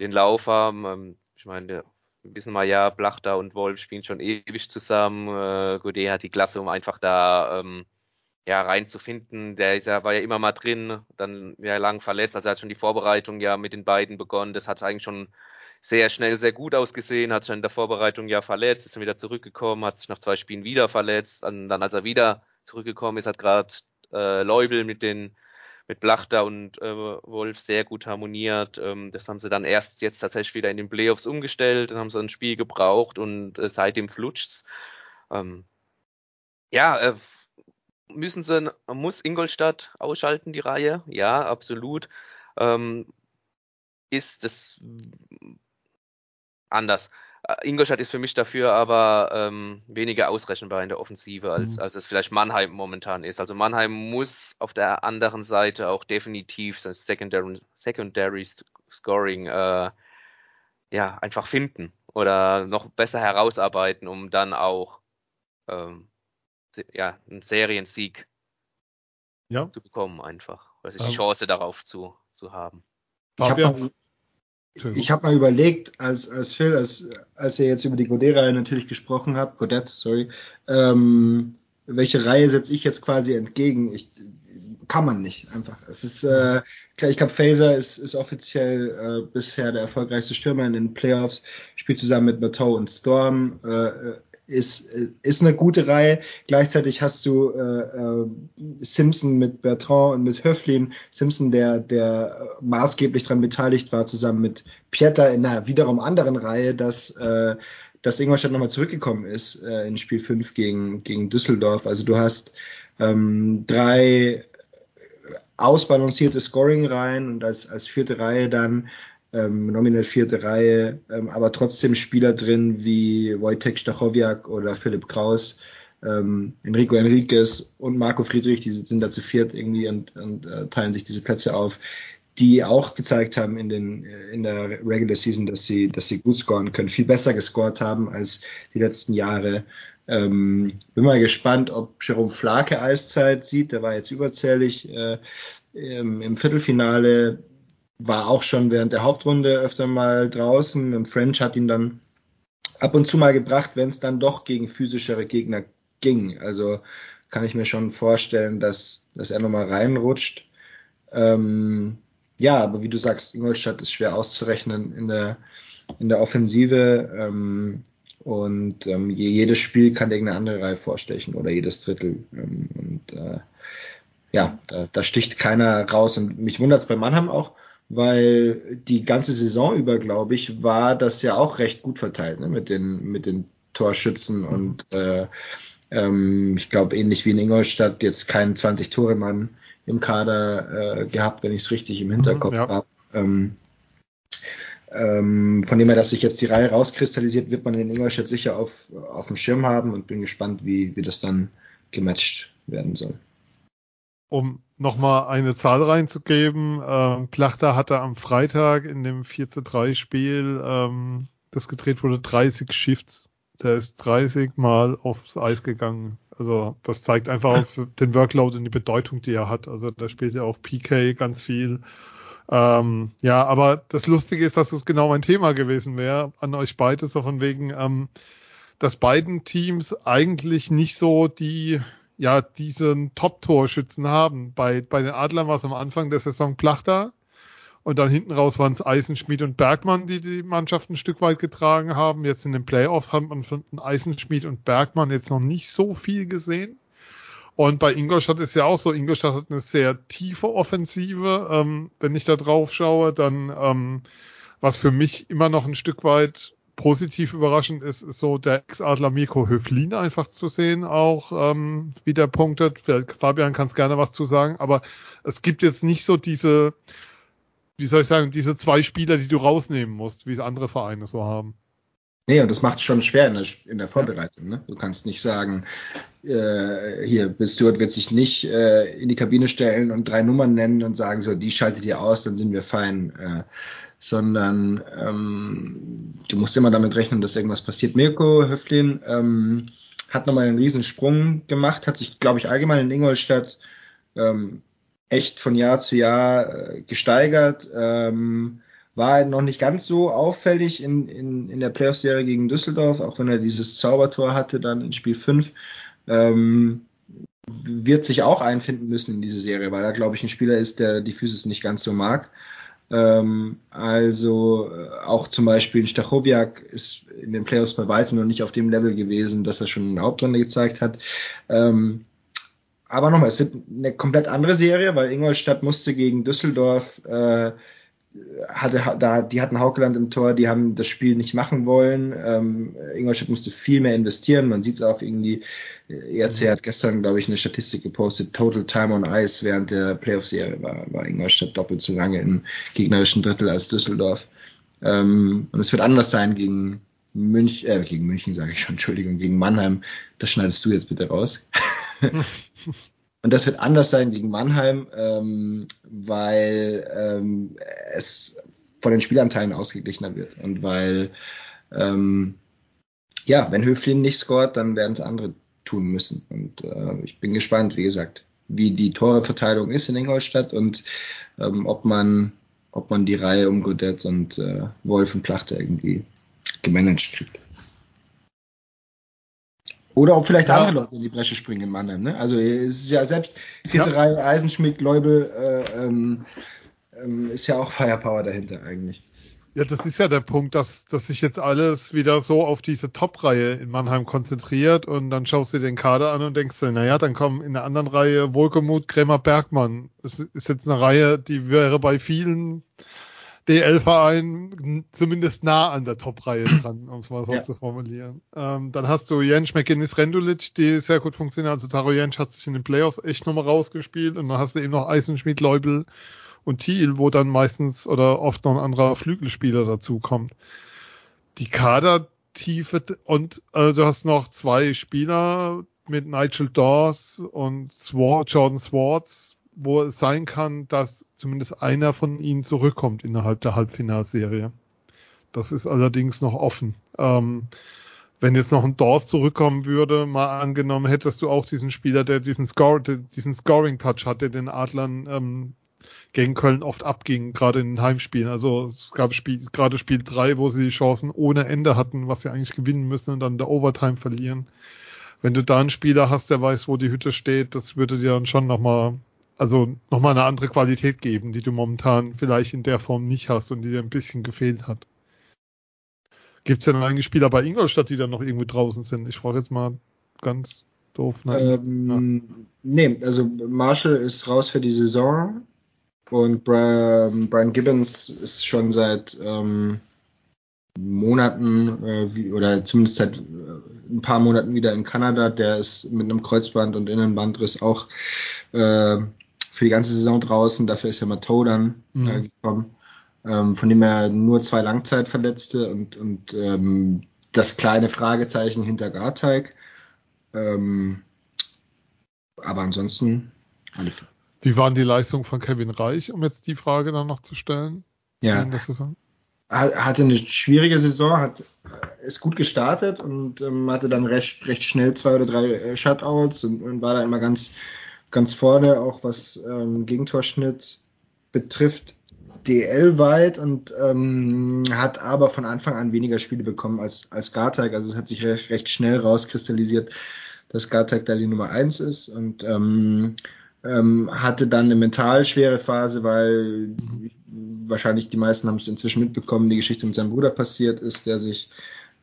den Lauf haben. Ähm, ich meine, wissen wir ja, Blachter und Wolf spielen schon ewig zusammen. Äh, Godet hat die Klasse, um einfach da ähm, ja, reinzufinden. Der ist ja, war ja immer mal drin, dann ja lang verletzt. Also er hat schon die Vorbereitung ja mit den beiden begonnen. Das hat eigentlich schon sehr schnell sehr gut ausgesehen, hat schon in der Vorbereitung ja verletzt, ist dann wieder zurückgekommen, hat sich nach zwei Spielen wieder verletzt. Und dann, als er wieder zurückgekommen ist, hat gerade äh, Leubel mit den mit Blachter und äh, Wolf sehr gut harmoniert. Ähm, das haben sie dann erst jetzt tatsächlich wieder in den Playoffs umgestellt, dann haben sie ein Spiel gebraucht und äh, seitdem flutscht's. Ähm, ja, äh, müssen sie, muss Ingolstadt ausschalten, die Reihe? Ja, absolut. Ähm, ist das anders. Äh, Ingolstadt ist für mich dafür aber ähm, weniger ausrechenbar in der Offensive, als, mhm. als es vielleicht Mannheim momentan ist. Also Mannheim muss auf der anderen Seite auch definitiv sein Secondary, Secondary Scoring äh, ja, einfach finden oder noch besser herausarbeiten, um dann auch ähm, ja, einen Seriensieg ja. zu bekommen einfach. Also die ähm, Chance darauf zu, zu haben. Ich habe mal, überlegt, als, als Phil, als, als ihr jetzt über die Godet-Reihe natürlich gesprochen habt, Godet, sorry, ähm, welche Reihe setze ich jetzt quasi entgegen? Ich, kann man nicht einfach. Es ist äh, ich glaube, Phaser ist, ist offiziell äh, bisher der erfolgreichste Stürmer in den Playoffs, spielt zusammen mit Bateau und Storm, äh, ist, ist eine gute Reihe. Gleichzeitig hast du äh, äh, Simpson mit Bertrand und mit Höflin. Simpson, der, der maßgeblich daran beteiligt war, zusammen mit Pieter in einer wiederum anderen Reihe, dass, äh, dass Ingolstadt nochmal zurückgekommen ist äh, in Spiel 5 gegen, gegen Düsseldorf. Also du hast ähm, drei ausbalancierte Scoring-Reihen und als, als vierte Reihe dann ähm, nominell vierte Reihe, ähm, aber trotzdem Spieler drin wie Wojtek Stachowiak oder Philipp Kraus, ähm, Enrico Enriquez und Marco Friedrich, die sind da zu viert irgendwie und, und äh, teilen sich diese Plätze auf, die auch gezeigt haben in den in der Regular Season, dass sie dass sie gut scoren können, viel besser gescored haben als die letzten Jahre. Ähm, bin mal gespannt, ob Jerome Flake Eiszeit sieht. Der war jetzt überzählig äh, im, im Viertelfinale war auch schon während der Hauptrunde öfter mal draußen und French hat ihn dann ab und zu mal gebracht, wenn es dann doch gegen physischere Gegner ging. Also kann ich mir schon vorstellen, dass, dass er nochmal reinrutscht. Ähm, ja, aber wie du sagst, Ingolstadt ist schwer auszurechnen in der, in der Offensive. Ähm, und ähm, jedes Spiel kann irgendeine andere Reihe vorstechen oder jedes Drittel. Ähm, und äh, ja, da, da sticht keiner raus. Und mich wundert es bei Mannheim auch, weil die ganze Saison über, glaube ich, war das ja auch recht gut verteilt ne? mit den mit den Torschützen und äh, ähm, ich glaube ähnlich wie in Ingolstadt jetzt keinen 20 Tore Mann im Kader äh, gehabt, wenn ich es richtig im Hinterkopf mhm, ja. habe. Ähm, ähm, von dem her, dass sich jetzt die Reihe rauskristallisiert, wird man in Ingolstadt sicher auf, auf dem Schirm haben und bin gespannt, wie, wie das dann gematcht werden soll um nochmal eine Zahl reinzugeben, ähm, Plachter hatte am Freitag in dem 4 zu 3 Spiel, ähm, das gedreht wurde, 30 Shifts. Der ist 30 Mal aufs Eis gegangen. Also das zeigt einfach aus den Workload und die Bedeutung, die er hat. Also da spielt er auch PK ganz viel. Ähm, ja, aber das Lustige ist, dass es genau mein Thema gewesen wäre an euch beide, so von wegen, ähm, dass beiden Teams eigentlich nicht so die ja diesen Top-Torschützen haben. Bei, bei den Adlern war es am Anfang der Saison Plachter und dann hinten raus waren es Eisenschmied und Bergmann, die die Mannschaft ein Stück weit getragen haben. Jetzt in den Playoffs hat man von Eisenschmied und Bergmann jetzt noch nicht so viel gesehen. Und bei Ingolstadt ist ja auch so, Ingolstadt hat eine sehr tiefe Offensive. Ähm, wenn ich da drauf schaue, dann ähm, was für mich immer noch ein Stück weit positiv überraschend ist, ist so der Ex-Adler Mirko Höflin einfach zu sehen, auch ähm, wie der punktet. Fabian kann es gerne was zu sagen, aber es gibt jetzt nicht so diese, wie soll ich sagen, diese zwei Spieler, die du rausnehmen musst, wie andere Vereine so haben. Nee, und das macht es schon schwer in der, in der Vorbereitung. Ne? Du kannst nicht sagen, äh, hier, Stuart wird sich nicht äh, in die Kabine stellen und drei Nummern nennen und sagen, so, die schaltet ihr aus, dann sind wir fein. Äh, sondern ähm, du musst immer damit rechnen, dass irgendwas passiert. Mirko Höflin ähm, hat nochmal einen riesen Sprung gemacht, hat sich, glaube ich, allgemein in Ingolstadt ähm, echt von Jahr zu Jahr äh, gesteigert. Ähm, war noch nicht ganz so auffällig in, in, in der Playoff-Serie gegen Düsseldorf, auch wenn er dieses Zaubertor hatte dann in Spiel 5. Ähm, wird sich auch einfinden müssen in diese Serie, weil er, glaube ich, ein Spieler ist, der die Physis nicht ganz so mag. Ähm, also äh, auch zum Beispiel Stachowiak ist in den Playoffs bei weitem noch nicht auf dem Level gewesen, dass er schon in der Hauptrunde gezeigt hat. Ähm, aber nochmal, es wird eine komplett andere Serie, weil Ingolstadt musste gegen Düsseldorf äh, hatte da, die hatten Haukeland im Tor, die haben das Spiel nicht machen wollen. Ähm, Ingolstadt musste viel mehr investieren. Man sieht es auch irgendwie. ERC mhm. hat gestern, glaube ich, eine Statistik gepostet. Total Time on Ice während der Playoff-Serie war, war Ingolstadt doppelt so lange im gegnerischen Drittel als Düsseldorf. Ähm, und es wird anders sein gegen München, äh, gegen München sage ich schon, Entschuldigung, gegen Mannheim. Das schneidest du jetzt bitte raus. Und das wird anders sein gegen Mannheim, ähm, weil ähm, es von den Spielanteilen ausgeglichener wird. Und weil, ähm, ja, wenn Höflin nicht scoret, dann werden es andere tun müssen. Und äh, ich bin gespannt, wie gesagt, wie die Toreverteilung ist in Ingolstadt und ähm, ob man ob man die Reihe um Godet und äh, Wolf und Plachte irgendwie gemanagt kriegt. Oder ob vielleicht ja. andere Leute in die Bresche springen in Mannheim. Ne? Also es ist ja selbst vierte ja. Reihe Eisenschmidt, Leubel äh, ähm, ähm, ist ja auch Firepower dahinter eigentlich. Ja, das ist ja der Punkt, dass, dass sich jetzt alles wieder so auf diese Top-Reihe in Mannheim konzentriert und dann schaust du dir den Kader an und denkst dir, naja, dann kommen in der anderen Reihe Wohlgemuth, Krämer, Bergmann. Das ist jetzt eine Reihe, die wäre bei vielen DL-Verein zumindest nah an der Top-Reihe dran, um es mal so ja. zu formulieren. Ähm, dann hast du Jens McGinnis Rendulic, die sehr gut funktionieren. Also Taro Jens hat sich in den Playoffs echt nochmal rausgespielt und dann hast du eben noch Eisenschmied, Leubel und Thiel, wo dann meistens oder oft noch ein anderer Flügelspieler dazu kommt. Die Kadertiefe und also du hast noch zwei Spieler mit Nigel Dawes und Swart, Jordan Swartz, wo es sein kann, dass zumindest einer von ihnen zurückkommt innerhalb der Halbfinalserie. Das ist allerdings noch offen. Ähm, wenn jetzt noch ein Dawes zurückkommen würde, mal angenommen, hättest du auch diesen Spieler, der diesen, Score, diesen Scoring-Touch hatte, den Adlern ähm, gegen Köln oft abging, gerade in den Heimspielen. Also es gab Spiel, gerade Spiel 3, wo sie die Chancen ohne Ende hatten, was sie eigentlich gewinnen müssen und dann der Overtime verlieren. Wenn du da einen Spieler hast, der weiß, wo die Hütte steht, das würde dir dann schon nochmal also nochmal eine andere Qualität geben, die du momentan vielleicht in der Form nicht hast und die dir ein bisschen gefehlt hat. Gibt es denn eigentlich Spieler bei Ingolstadt, die dann noch irgendwo draußen sind? Ich frage jetzt mal ganz doof. Ähm. Nee, also Marshall ist raus für die Saison und Brian, Brian Gibbons ist schon seit ähm, Monaten äh, wie, oder zumindest seit äh, ein paar Monaten wieder in Kanada. Der ist mit einem Kreuzband und Innenbandriss auch äh, für die ganze Saison draußen. Dafür ist ja Mato dann mhm. äh, gekommen, ähm, von dem er nur zwei Langzeitverletzte und, und ähm, das kleine Fragezeichen hinter Garteig. Ähm, aber ansonsten alle. Wie waren die Leistungen von Kevin Reich, um jetzt die Frage dann noch zu stellen? Ja. Hatte eine schwierige Saison, hat ist gut gestartet und ähm, hatte dann recht, recht schnell zwei oder drei äh, Shutouts und, und war da immer ganz ganz vorne, auch was ähm, Gegentorschnitt betrifft, DL-weit und ähm, hat aber von Anfang an weniger Spiele bekommen als, als Gartag. Also es hat sich recht, recht schnell rauskristallisiert, dass Gartag da die Nummer eins ist und ähm, ähm, hatte dann eine mental schwere Phase, weil mhm. wahrscheinlich die meisten haben es inzwischen mitbekommen, die Geschichte mit seinem Bruder passiert ist, der sich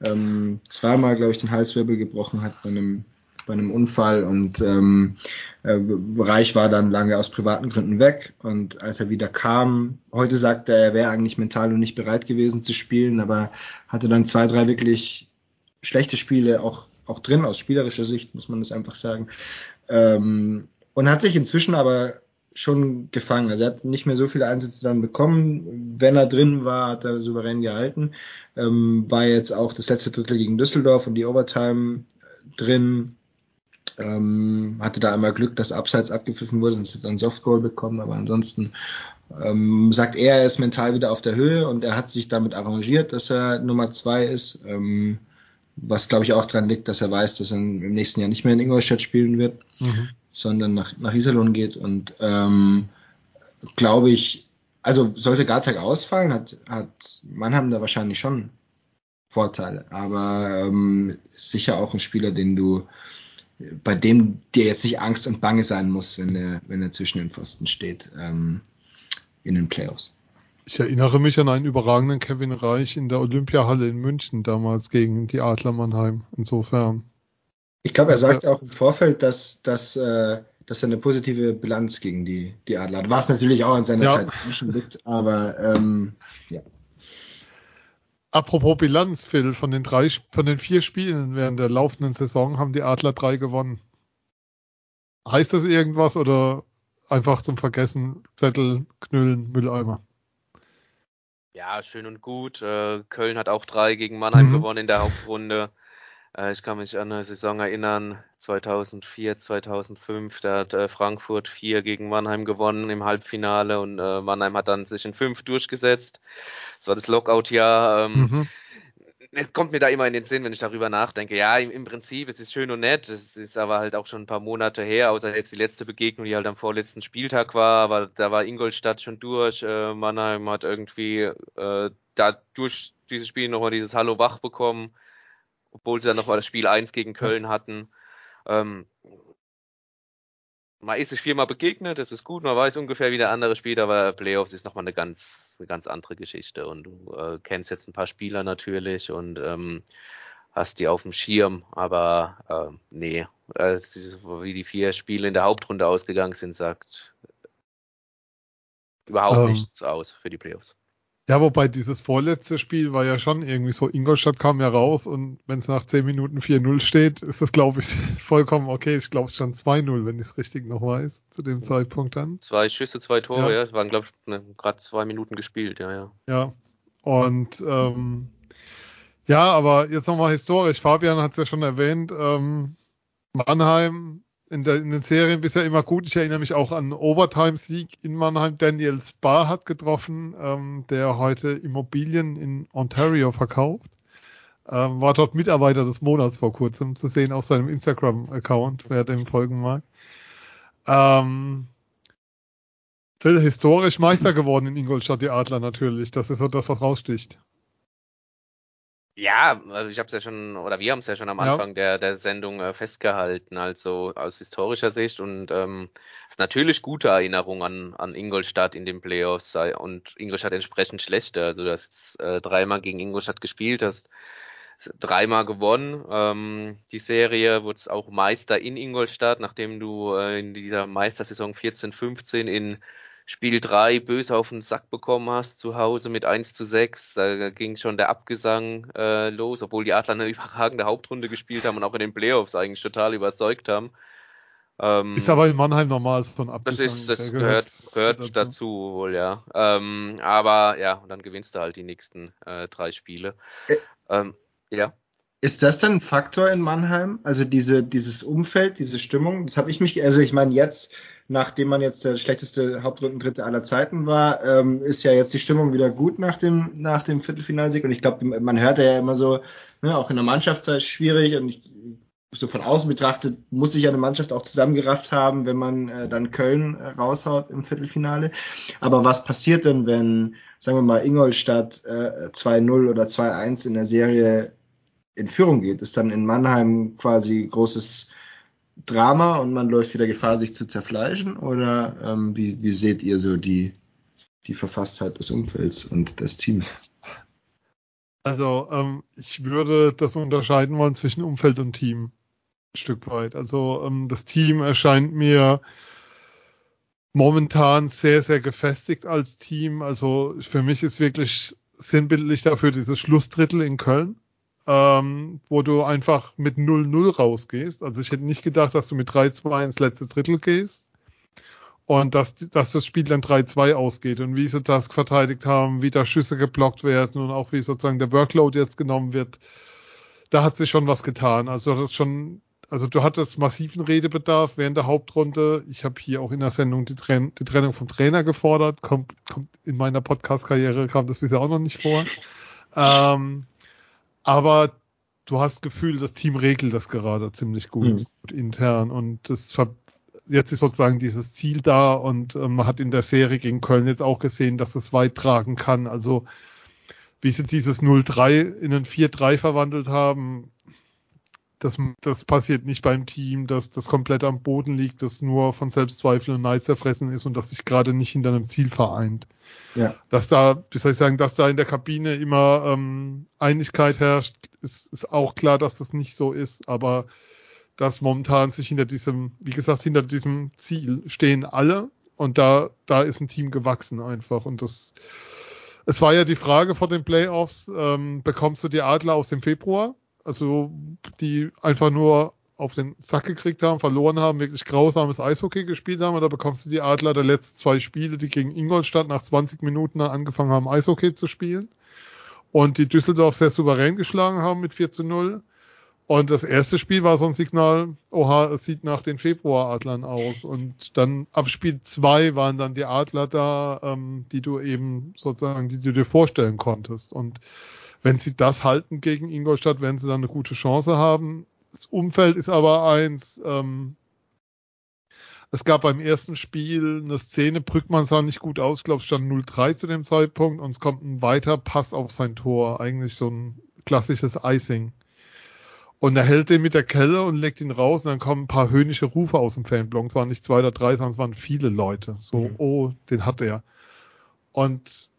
ähm, zweimal, glaube ich, den Halswirbel gebrochen hat bei einem bei einem Unfall und ähm, äh, Reich war dann lange aus privaten Gründen weg und als er wieder kam, heute sagt er, er wäre eigentlich mental noch nicht bereit gewesen zu spielen, aber hatte dann zwei, drei wirklich schlechte Spiele auch, auch drin, aus spielerischer Sicht muss man das einfach sagen. Ähm, und hat sich inzwischen aber schon gefangen. Also er hat nicht mehr so viele Einsätze dann bekommen. Wenn er drin war, hat er souverän gehalten. Ähm, war jetzt auch das letzte Drittel gegen Düsseldorf und die Overtime drin. Ähm, hatte da einmal Glück, dass Abseits abgepfiffen wurde, sonst hätte er ein Softgoal bekommen, aber ansonsten ähm, sagt er, er ist mental wieder auf der Höhe und er hat sich damit arrangiert, dass er Nummer zwei ist. Ähm, was glaube ich auch daran liegt, dass er weiß, dass er im nächsten Jahr nicht mehr in Ingolstadt spielen wird, mhm. sondern nach, nach Iserlohn geht. Und ähm, glaube ich, also sollte Garzak ausfallen, hat, hat Mannheim da wahrscheinlich schon Vorteile. Aber ähm, sicher auch ein Spieler, den du, bei dem dir jetzt nicht Angst und Bange sein muss, wenn er, wenn er zwischen den Pfosten steht ähm, in den Playoffs. Ich erinnere mich an einen überragenden Kevin Reich in der Olympiahalle in München damals gegen die Adler Mannheim. Insofern. Ich glaube, er sagt auch im Vorfeld, dass, dass, äh, dass er eine positive Bilanz gegen die, die Adler hat. Was natürlich auch in seiner ja. Zeit schon liegt, aber ähm, ja. Apropos Bilanz, Phil, von den drei, von den vier Spielen während der laufenden Saison haben die Adler drei gewonnen. Heißt das irgendwas oder einfach zum Vergessen Zettel, Knüllen, Mülleimer? Ja, schön und gut. Äh, Köln hat auch drei gegen Mannheim mhm. gewonnen in der Hauptrunde. Äh, ich kann mich an eine Saison erinnern, 2004, 2005, da hat äh, Frankfurt vier gegen Mannheim gewonnen im Halbfinale und Mannheim hat dann sich in fünf durchgesetzt. Das war das Lockout-Jahr. Ähm, mhm es kommt mir da immer in den Sinn, wenn ich darüber nachdenke. Ja, im, im, Prinzip, es ist schön und nett, es ist aber halt auch schon ein paar Monate her, außer jetzt die letzte Begegnung, die halt am vorletzten Spieltag war, aber da war Ingolstadt schon durch, äh, Mannheim hat irgendwie äh, da durch dieses Spiel nochmal dieses Hallo wach bekommen, obwohl sie dann nochmal das Spiel 1 gegen Köln hatten. Ähm, man ist sich viermal begegnet, das ist gut, man weiß ungefähr, wie der andere spielt, aber Playoffs ist nochmal eine ganz, eine ganz andere Geschichte und du äh, kennst jetzt ein paar Spieler natürlich und ähm, hast die auf dem Schirm, aber äh, nee, äh, wie die vier Spiele in der Hauptrunde ausgegangen sind, sagt überhaupt ähm, nichts aus für die Playoffs. Ja, wobei dieses vorletzte Spiel war ja schon irgendwie so, Ingolstadt kam ja raus und wenn es nach 10 Minuten 4-0 steht, ist das, glaube ich, vollkommen okay. Ich glaube, es stand 2-0, wenn ich es richtig noch weiß, zu dem Zeitpunkt dann. Zwei Schüsse, zwei Tore, ja. ja. Es waren, glaube ich, ne, gerade zwei Minuten gespielt, ja, ja. Ja, und ähm, ja, aber jetzt nochmal historisch. Fabian hat es ja schon erwähnt, ähm, Mannheim in, der, in den Serien bisher immer gut. Ich erinnere mich auch an Overtime-Sieg in Mannheim. Daniel Spar hat getroffen, ähm, der heute Immobilien in Ontario verkauft. Ähm, war dort Mitarbeiter des Monats vor kurzem zu sehen auf seinem Instagram-Account, wer dem folgen mag. Ähm, Phil, historisch Meister geworden in Ingolstadt, die Adler natürlich. Das ist so das, was raussticht. Ja, also ich habe es ja schon, oder wir haben es ja schon am Anfang ja. der, der Sendung äh, festgehalten, also aus historischer Sicht und ähm, natürlich gute Erinnerung an, an Ingolstadt in den Playoffs sei, und Ingolstadt entsprechend schlechter. Also du hast jetzt äh, dreimal gegen Ingolstadt gespielt, hast dreimal gewonnen. Ähm, die Serie wurde auch Meister in Ingolstadt, nachdem du äh, in dieser Meistersaison 14-15 in Spiel 3 böse auf den Sack bekommen hast zu Hause mit 1 zu 6. Da ging schon der Abgesang äh, los, obwohl die Adler eine überragende Hauptrunde gespielt haben und auch in den Playoffs eigentlich total überzeugt haben. Ähm, ist aber in Mannheim normal so ein Abgesang. Das, ist, das gehört, gehört dazu. dazu. wohl, ja. Ähm, aber ja, und dann gewinnst du halt die nächsten äh, drei Spiele. Ä ähm, ja. Ist das dann ein Faktor in Mannheim? Also diese, dieses Umfeld, diese Stimmung? Das habe ich mich, also ich meine jetzt nachdem man jetzt der schlechteste Hauptrundendritte aller Zeiten war, ähm, ist ja jetzt die Stimmung wieder gut nach dem, nach dem Viertelfinalsieg. Und ich glaube, man hört ja immer so, ne, auch in der Mannschaftszeit schwierig und ich, so von außen betrachtet muss sich ja eine Mannschaft auch zusammengerafft haben, wenn man äh, dann Köln raushaut im Viertelfinale. Aber was passiert denn, wenn, sagen wir mal, Ingolstadt äh, 2-0 oder 2-1 in der Serie in Führung geht? Ist dann in Mannheim quasi großes Drama und man läuft wieder Gefahr, sich zu zerfleischen? Oder ähm, wie, wie seht ihr so die, die Verfasstheit des Umfelds und des Teams? Also ähm, ich würde das unterscheiden wollen zwischen Umfeld und Team ein Stück weit. Also ähm, das Team erscheint mir momentan sehr, sehr gefestigt als Team. Also für mich ist wirklich sinnbildlich dafür dieses Schlussdrittel in Köln ähm, wo du einfach mit 0-0 rausgehst. Also ich hätte nicht gedacht, dass du mit 3-2 ins letzte Drittel gehst und dass, dass das Spiel dann 3-2 ausgeht und wie sie das verteidigt haben, wie da Schüsse geblockt werden und auch wie sozusagen der Workload jetzt genommen wird, da hat sich schon was getan. Also das schon, also du hattest massiven Redebedarf während der Hauptrunde. Ich habe hier auch in der Sendung die, Tren die Trennung vom Trainer gefordert. Kommt, kommt in meiner Podcast-Karriere kam das bisher auch noch nicht vor. Ähm, aber du hast Gefühl, das Team regelt das gerade ziemlich gut, mhm. intern und das jetzt ist sozusagen dieses Ziel da und äh, man hat in der Serie gegen Köln jetzt auch gesehen, dass es weit tragen kann. Also wie sie dieses 0-3 in ein 4-3 verwandelt haben, das, das passiert nicht beim Team, dass das komplett am Boden liegt, das nur von Selbstzweifel und Neid zerfressen ist und das sich gerade nicht hinter einem Ziel vereint. Ja. Dass da, wie soll ich sagen, dass da in der Kabine immer ähm, Einigkeit herrscht, ist, ist auch klar, dass das nicht so ist, aber dass momentan sich hinter diesem, wie gesagt, hinter diesem Ziel stehen alle und da, da ist ein Team gewachsen einfach und das, es war ja die Frage vor den Playoffs, ähm, bekommst du die Adler aus dem Februar? Also die einfach nur auf den Sack gekriegt haben, verloren haben, wirklich grausames Eishockey gespielt haben, oder bekommst du die Adler der letzten zwei Spiele, die gegen Ingolstadt nach 20 Minuten angefangen haben, Eishockey zu spielen und die Düsseldorf sehr souverän geschlagen haben mit 4 zu 0. Und das erste Spiel war so ein Signal, oha, es sieht nach den Februaradlern aus. Und dann ab Spiel zwei waren dann die Adler da, ähm, die du eben sozusagen, die du dir vorstellen konntest. Und wenn sie das halten gegen Ingolstadt, werden sie dann eine gute Chance haben. Das Umfeld ist aber eins, ähm, es gab beim ersten Spiel eine Szene, Brückmann sah nicht gut aus, ich glaube, stand 0-3 zu dem Zeitpunkt und es kommt ein weiter Pass auf sein Tor, eigentlich so ein klassisches Icing. Und er hält den mit der Kelle und legt ihn raus und dann kommen ein paar höhnische Rufe aus dem Fanblock. Es waren nicht zwei oder drei, sondern es waren viele Leute. So, mhm. oh, den hat er. Und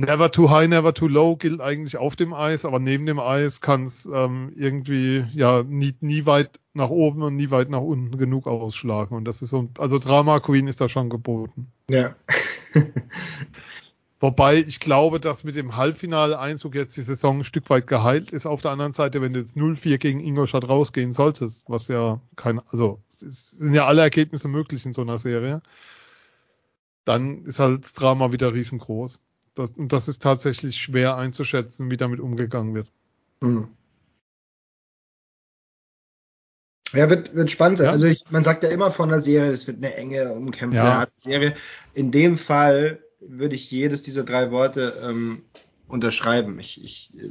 never too high, never too low gilt eigentlich auf dem Eis, aber neben dem Eis kann es ähm, irgendwie ja nie, nie weit nach oben und nie weit nach unten genug ausschlagen. Und das ist so, also Drama Queen ist da schon geboten. Ja. Wobei ich glaube, dass mit dem Halbfinale-Einzug jetzt die Saison ein Stück weit geheilt ist. Auf der anderen Seite, wenn du jetzt 0-4 gegen Ingolstadt rausgehen solltest, was ja kein, also es sind ja alle Ergebnisse möglich in so einer Serie, dann ist halt das Drama wieder riesengroß. Das, und das ist tatsächlich schwer einzuschätzen, wie damit umgegangen wird. Hm. Ja, wird, wird spannend sein. Ja. Also ich, man sagt ja immer von der Serie, es wird eine enge, umkämpfte ja. Serie. In dem Fall würde ich jedes dieser drei Worte ähm, unterschreiben. Ich, ich äh,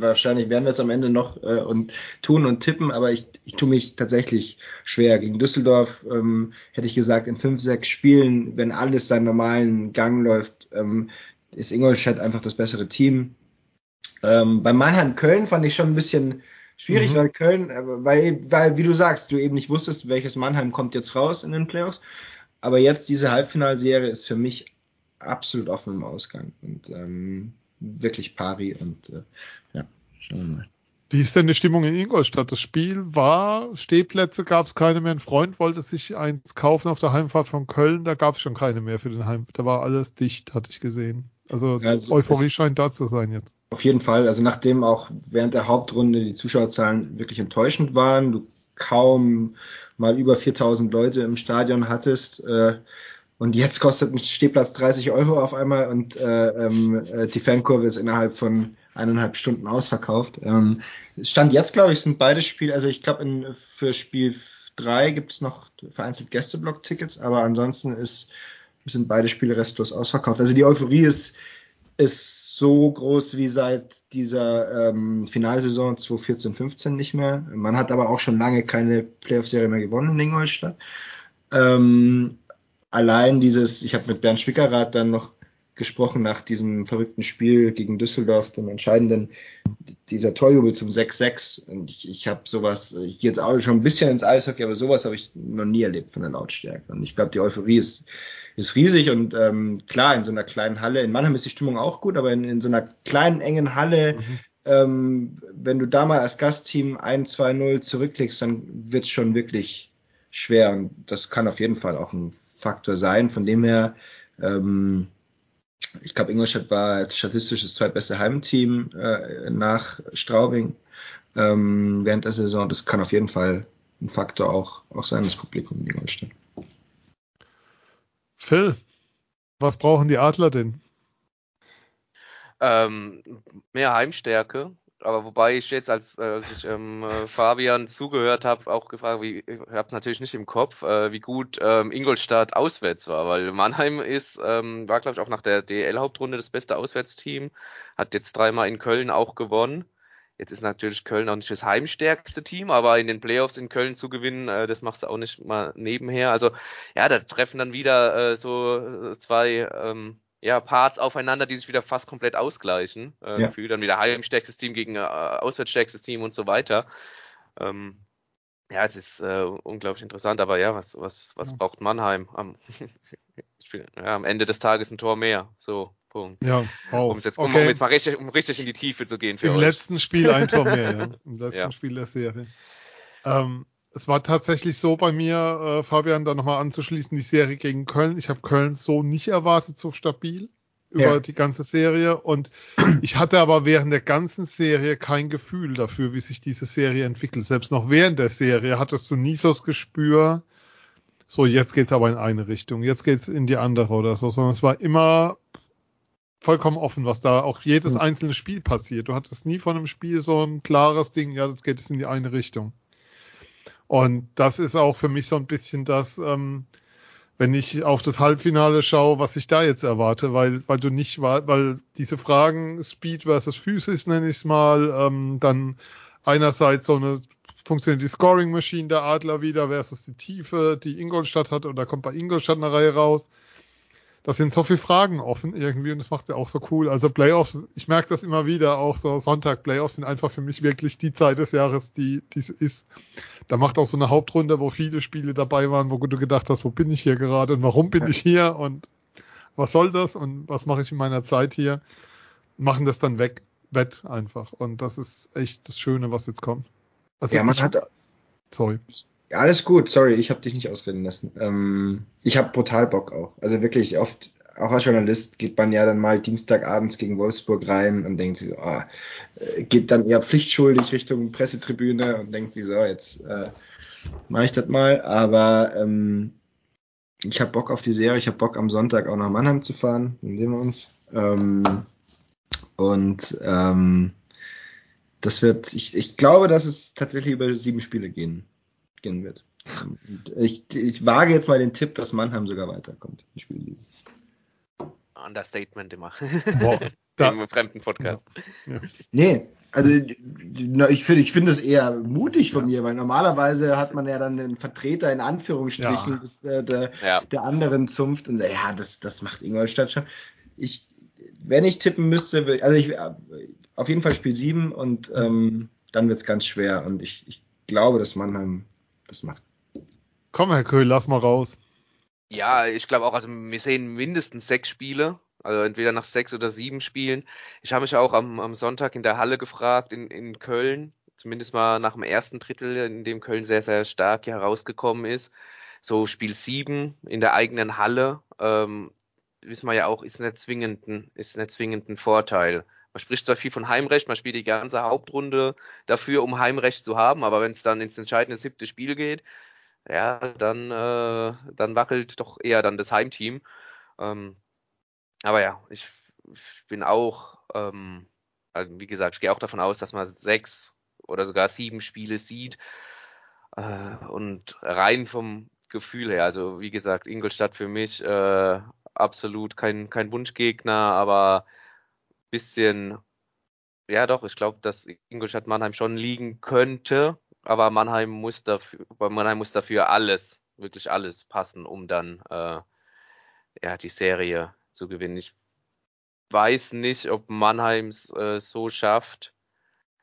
wahrscheinlich werden wir es am Ende noch äh, und tun und tippen, aber ich, ich tue mich tatsächlich schwer. Gegen Düsseldorf ähm, hätte ich gesagt, in fünf, sechs Spielen, wenn alles seinen normalen Gang läuft, ähm, ist Ingolstadt einfach das bessere Team. Ähm, bei Mannheim Köln fand ich schon ein bisschen schwierig, mhm. weil Köln, äh, weil, weil, wie du sagst, du eben nicht wusstest, welches Mannheim kommt jetzt raus in den Playoffs. Aber jetzt diese Halbfinalserie ist für mich absolut offen im Ausgang und ähm, wirklich pari und äh, ja, schauen wir mal. Wie ist denn die Stimmung in Ingolstadt? Das Spiel war, Stehplätze gab es keine mehr. Ein Freund wollte sich eins kaufen auf der Heimfahrt von Köln, da gab es schon keine mehr für den Heim. Da war alles dicht, hatte ich gesehen. Also, also Euphorie scheint da zu sein jetzt. Auf jeden Fall. Also nachdem auch während der Hauptrunde die Zuschauerzahlen wirklich enttäuschend waren, du kaum mal über 4000 Leute im Stadion hattest, äh, und jetzt kostet ein Stehplatz 30 Euro auf einmal und äh, ähm, äh, die Fankurve ist innerhalb von eineinhalb Stunden ausverkauft. Ähm, Stand jetzt, glaube ich, sind beide Spiele, also ich glaube, für Spiel 3 gibt es noch vereinzelt Gästeblock-Tickets, aber ansonsten ist, sind beide Spiele restlos ausverkauft. Also die Euphorie ist, ist so groß wie seit dieser ähm, Finalsaison 2014-15 nicht mehr. Man hat aber auch schon lange keine Playoff-Serie mehr gewonnen in Ingolstadt. Ähm, allein dieses, ich habe mit Bernd Schwickerath dann noch gesprochen nach diesem verrückten Spiel gegen Düsseldorf, dem entscheidenden, dieser Torjubel zum 6-6. Und ich, ich habe sowas, ich gehe jetzt auch schon ein bisschen ins Eishockey, aber sowas habe ich noch nie erlebt von der Lautstärke. Und ich glaube, die Euphorie ist, ist riesig und ähm, klar, in so einer kleinen Halle, in Mannheim ist die Stimmung auch gut, aber in, in so einer kleinen, engen Halle, mhm. ähm, wenn du da mal als Gastteam 1-2-0 zurücklegst, dann wird es schon wirklich schwer. Und das kann auf jeden Fall auch ein Faktor sein. Von dem her, ähm, ich glaube, Ingolstadt war statistisch das zweitbeste Heimteam äh, nach Straubing ähm, während der Saison. Das kann auf jeden Fall ein Faktor auch, auch sein, das Publikum in Ingolstadt. Phil, was brauchen die Adler denn? Ähm, mehr Heimstärke. Aber wobei ich jetzt, als, äh, als ich ähm, äh, Fabian zugehört habe, auch gefragt, wie, ich habe es natürlich nicht im Kopf, äh, wie gut ähm, Ingolstadt auswärts war, weil Mannheim ist, ähm, war glaube ich auch nach der DL-Hauptrunde das beste Auswärtsteam, hat jetzt dreimal in Köln auch gewonnen. Jetzt ist natürlich Köln auch nicht das heimstärkste Team, aber in den Playoffs in Köln zu gewinnen, äh, das macht es auch nicht mal nebenher. Also ja, da treffen dann wieder äh, so äh, zwei ähm, ja, Parts aufeinander, die sich wieder fast komplett ausgleichen. Äh, Ja. Gefühl dann wieder heimstärkstes Team gegen äh, auswärtsstärkstes Team und so weiter. Ähm, ja, es ist äh, unglaublich interessant, aber ja, was, was, was Ja. braucht Mannheim? Am, ja, am Ende des Tages ein Tor mehr. So, Punkt. Ja, wow. Um, es jetzt, um, okay. um jetzt mal richtig, um richtig in die Tiefe zu gehen für Im euch. letzten Spiel ein Tor mehr, ja. Im letzten Ja. Spiel der Serie. Ähm, es war tatsächlich so bei mir, äh, Fabian, da nochmal anzuschließen, die Serie gegen Köln. Ich habe Köln so nicht erwartet, so stabil über Ja. die ganze Serie. Und ich hatte aber während der ganzen Serie kein Gefühl dafür, wie sich diese Serie entwickelt. Selbst noch während der Serie hattest du nie so das Gespür, so jetzt geht's aber in eine Richtung, jetzt geht's in die andere oder so, sondern es war immer vollkommen offen, was da auch jedes Mhm. einzelne Spiel passiert. Du hattest nie von einem Spiel so ein klares Ding, ja, jetzt geht es in die eine Richtung. Und das ist auch für mich so ein bisschen das, ähm, wenn ich auf das Halbfinale schaue, was ich da jetzt erwarte, weil, weil du nicht, weil diese Fragen Speed versus Physis nenne ich es mal, ähm, dann einerseits so eine funktioniert die Scoring Machine der Adler wieder versus die Tiefe, die Ingolstadt hat, da kommt bei Ingolstadt eine Reihe raus. Da sind so viele Fragen offen irgendwie und das macht ja auch so cool. Also Playoffs, ich merke das immer wieder, auch so Sonntag Playoffs sind einfach für mich wirklich die Zeit des Jahres, die, die es ist. Da macht auch so eine Hauptrunde, wo viele Spiele dabei waren, wo du gedacht hast, wo bin ich hier gerade und warum bin ich hier und was soll das und was mache ich in meiner Zeit hier? Machen das dann weg, wett einfach. Und das ist echt das Schöne, was jetzt kommt. Also Ja, man ich, hat sorry. Ja, alles gut, sorry, ich habe dich nicht ausreden lassen. Ähm, ich habe brutal Bock auch. Also wirklich oft, auch als Journalist geht man ja dann mal Dienstagabends gegen Wolfsburg rein und denkt sich so, ah, äh, geht dann eher pflichtschuldig Richtung Pressetribüne und denkt sich so, jetzt äh, mache ich das mal. Aber ähm, ich habe Bock auf die Serie, ich habe Bock am Sonntag auch nach Mannheim zu fahren, dann sehen wir uns. Ähm, und ähm, das wird, ich, ich glaube, dass es tatsächlich über sieben Spiele gehen gehen wird. Ich, ich wage jetzt mal den Tipp, dass Mannheim sogar weiterkommt. in Spiel sieben. Understatement immer. Boah, da, Im fremden Podcast. Nee, also ich finde ich finde es eher mutig von mir, weil normalerweise hat man ja dann einen Vertreter in Anführungsstrichen Ja. des, äh, der, Ja. der anderen Zunft und sagt, ja, das, das macht Ingolstadt schon. Ich, wenn ich tippen müsste, also ich, auf jeden Fall Spiel 7 und ähm, dann wird es ganz schwer und ich, ich glaube, dass Mannheim das macht. komm, Herr Köhl, lass mal raus. Ja, ich glaube auch, also wir sehen mindestens sechs Spiele, also entweder nach sechs oder sieben Spielen. Ich habe mich auch am, am Sonntag in der Halle gefragt, in, in Köln, zumindest mal nach dem ersten Drittel, in dem Köln sehr, sehr stark herausgekommen ist. So Spiel sieben in der eigenen Halle, ähm, wissen wir ja auch, ist nicht zwingend ist nicht zwingend ein Vorteil. Man spricht zwar viel von Heimrecht, man spielt die ganze Hauptrunde dafür, um Heimrecht zu haben, aber wenn es dann ins entscheidende siebte Spiel geht, ja, dann, äh, dann wackelt doch eher dann das Heimteam. Ähm, aber ja, ich, ich bin auch, ähm, also wie gesagt, ich gehe auch davon aus, dass man sechs oder sogar sieben Spiele sieht. Äh, und rein vom Gefühl her, also wie gesagt, Ingolstadt für mich äh, absolut kein, kein Wunschgegner, aber bisschen, ja doch, ich glaube, dass Ingolstadt Mannheim schon liegen könnte, aber Mannheim muss dafür, Mannheim muss dafür alles, wirklich alles passen, um dann äh, ja die Serie zu gewinnen. Ich weiß nicht, ob Mannheim es äh, so schafft,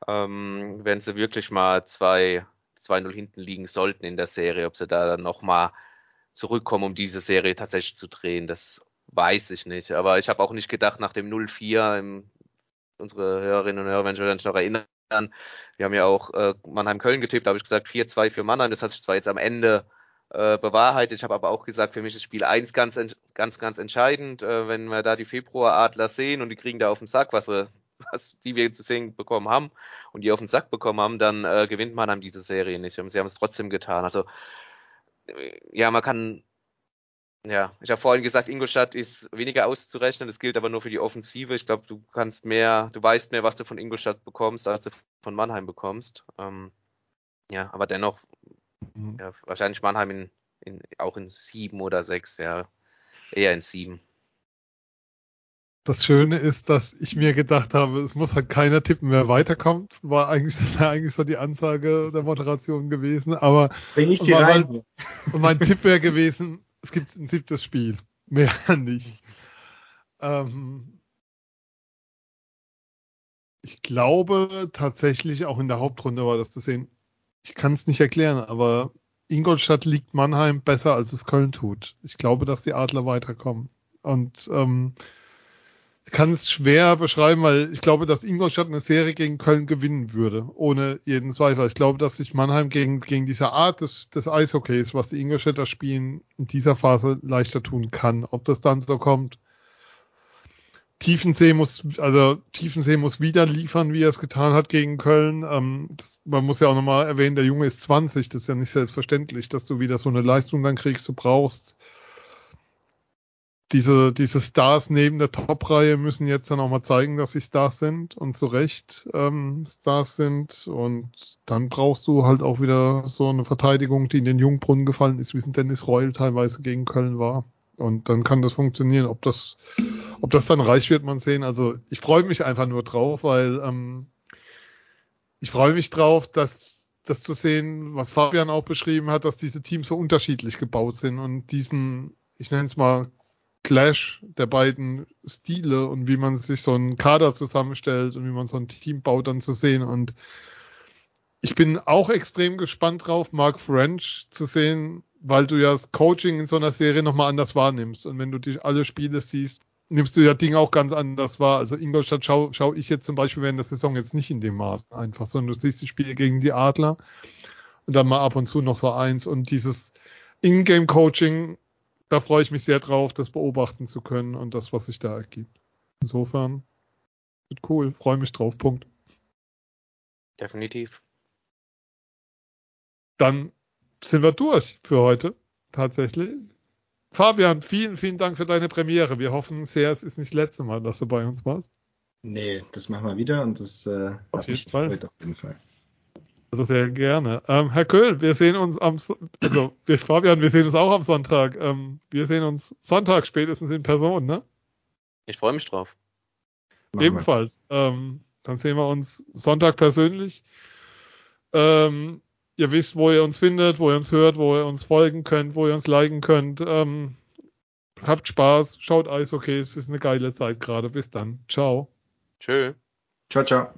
ähm, wenn sie wirklich mal zwei 2-0 hinten liegen sollten in der Serie, ob sie da dann nochmal zurückkommen, um diese Serie tatsächlich zu drehen. Das weiß ich nicht. Aber ich habe auch nicht gedacht, nach dem 0-4, im, unsere Hörerinnen und Hörer werden sich noch erinnern, wir haben ja auch äh, Mannheim-Köln getippt, da habe ich gesagt 4-2 für Mannheim. Das hat sich zwar jetzt am Ende äh, bewahrheitet. Ich habe aber auch gesagt, für mich ist Spiel 1 ganz, ganz, ganz entscheidend. Äh, wenn wir da die Februar-Adler sehen und die kriegen da auf den Sack, was, wir, was die wir zu sehen bekommen haben und die auf den Sack bekommen haben, dann äh, gewinnt Mannheim diese Serie nicht. Und sie haben es trotzdem getan. Also äh, ja, man kann Ja, ich habe vorhin gesagt, Ingolstadt ist weniger auszurechnen. Das gilt aber nur für die Offensive. Ich glaube, du kannst mehr, du weißt mehr, was du von Ingolstadt bekommst, als du von Mannheim bekommst. Ähm, ja, aber dennoch, mhm. ja, wahrscheinlich Mannheim in, in, auch in sieben oder sechs, ja, eher in sieben. Das Schöne ist, dass ich mir gedacht habe, es muss halt keiner tippen, wer weiterkommt. War eigentlich, war eigentlich so die Ansage der Moderation gewesen. Aber Bring ich sie rein. Und mein Tipp wäre gewesen, es gibt ein siebtes Spiel. Mehr nicht. Ähm, ich glaube tatsächlich, auch in der Hauptrunde war das zu sehen. Ich kann es nicht erklären, aber Ingolstadt liegt Mannheim besser, als es Köln tut. Ich glaube, dass die Adler weiterkommen. Und ähm, kann es schwer beschreiben, weil ich glaube, dass Ingolstadt eine Serie gegen Köln gewinnen würde, ohne jeden Zweifel. Ich glaube, dass sich Mannheim gegen, gegen diese Art des, des Eishockeys, was die Ingolstädter spielen, in dieser Phase leichter tun kann. Ob das dann so kommt. Tiefensee muss, also Tiefensee muss wieder liefern, wie er es getan hat gegen Köln. Ähm, das, man muss ja auch nochmal erwähnen, der Junge ist 20, das ist ja nicht selbstverständlich, dass du wieder so eine Leistung dann kriegst. Du brauchst diese, diese Stars neben der Top-Reihe müssen jetzt dann auch mal zeigen, dass sie Stars sind und zu Recht ähm, Stars sind. Und dann brauchst du halt auch wieder so eine Verteidigung, die in den Jungbrunnen gefallen ist, wie es in Dennis Reul teilweise gegen Köln war. Und dann kann das funktionieren. Ob das, ob das dann reicht, wird man sehen. Also ich freue mich einfach nur drauf, weil ähm, ich freue mich drauf, dass das zu sehen, was Fabian auch beschrieben hat, dass diese Teams so unterschiedlich gebaut sind und diesen, ich nenne es mal Clash der beiden Stile und wie man sich so einen Kader zusammenstellt und wie man so ein Team baut, dann zu sehen. Und ich bin auch extrem gespannt drauf, Mark French zu sehen, weil du ja das Coaching in so einer Serie nochmal anders wahrnimmst. Und wenn du dich alle Spiele siehst, nimmst du ja Dinge auch ganz anders wahr. Also Ingolstadt schaue schau ich jetzt zum Beispiel während der Saison jetzt nicht in dem Maß einfach, sondern du siehst die Spiele gegen die Adler und dann mal ab und zu noch für eins. Und dieses Ingame-Coaching da freue ich mich sehr drauf, das beobachten zu können und das, was sich da ergibt. Insofern, wird cool, freue mich drauf, Punkt. Definitiv. Dann sind wir durch für heute, tatsächlich. Fabian, vielen, vielen Dank für deine Premiere. Wir hoffen sehr, es ist nicht das letzte Mal, dass du bei uns warst. Nee, das machen wir wieder und das äh, auf jeden Fall. auf jeden Fall. Also sehr gerne. Ähm, Herr Köhl, wir sehen uns am, also wir, Fabian, wir sehen uns auch am Sonntag. Ähm, wir sehen uns Sonntag spätestens in Person, ne? Ich freue mich drauf. Machen Ebenfalls. Ähm, dann sehen wir uns Sonntag persönlich. Ähm, ihr wisst, wo ihr uns findet, wo ihr uns hört, wo ihr uns folgen könnt, wo ihr uns liken könnt. Ähm, habt Spaß, schaut Eis, okay, es ist eine geile Zeit gerade. Bis dann. Ciao. Tschö. Ciao, ciao.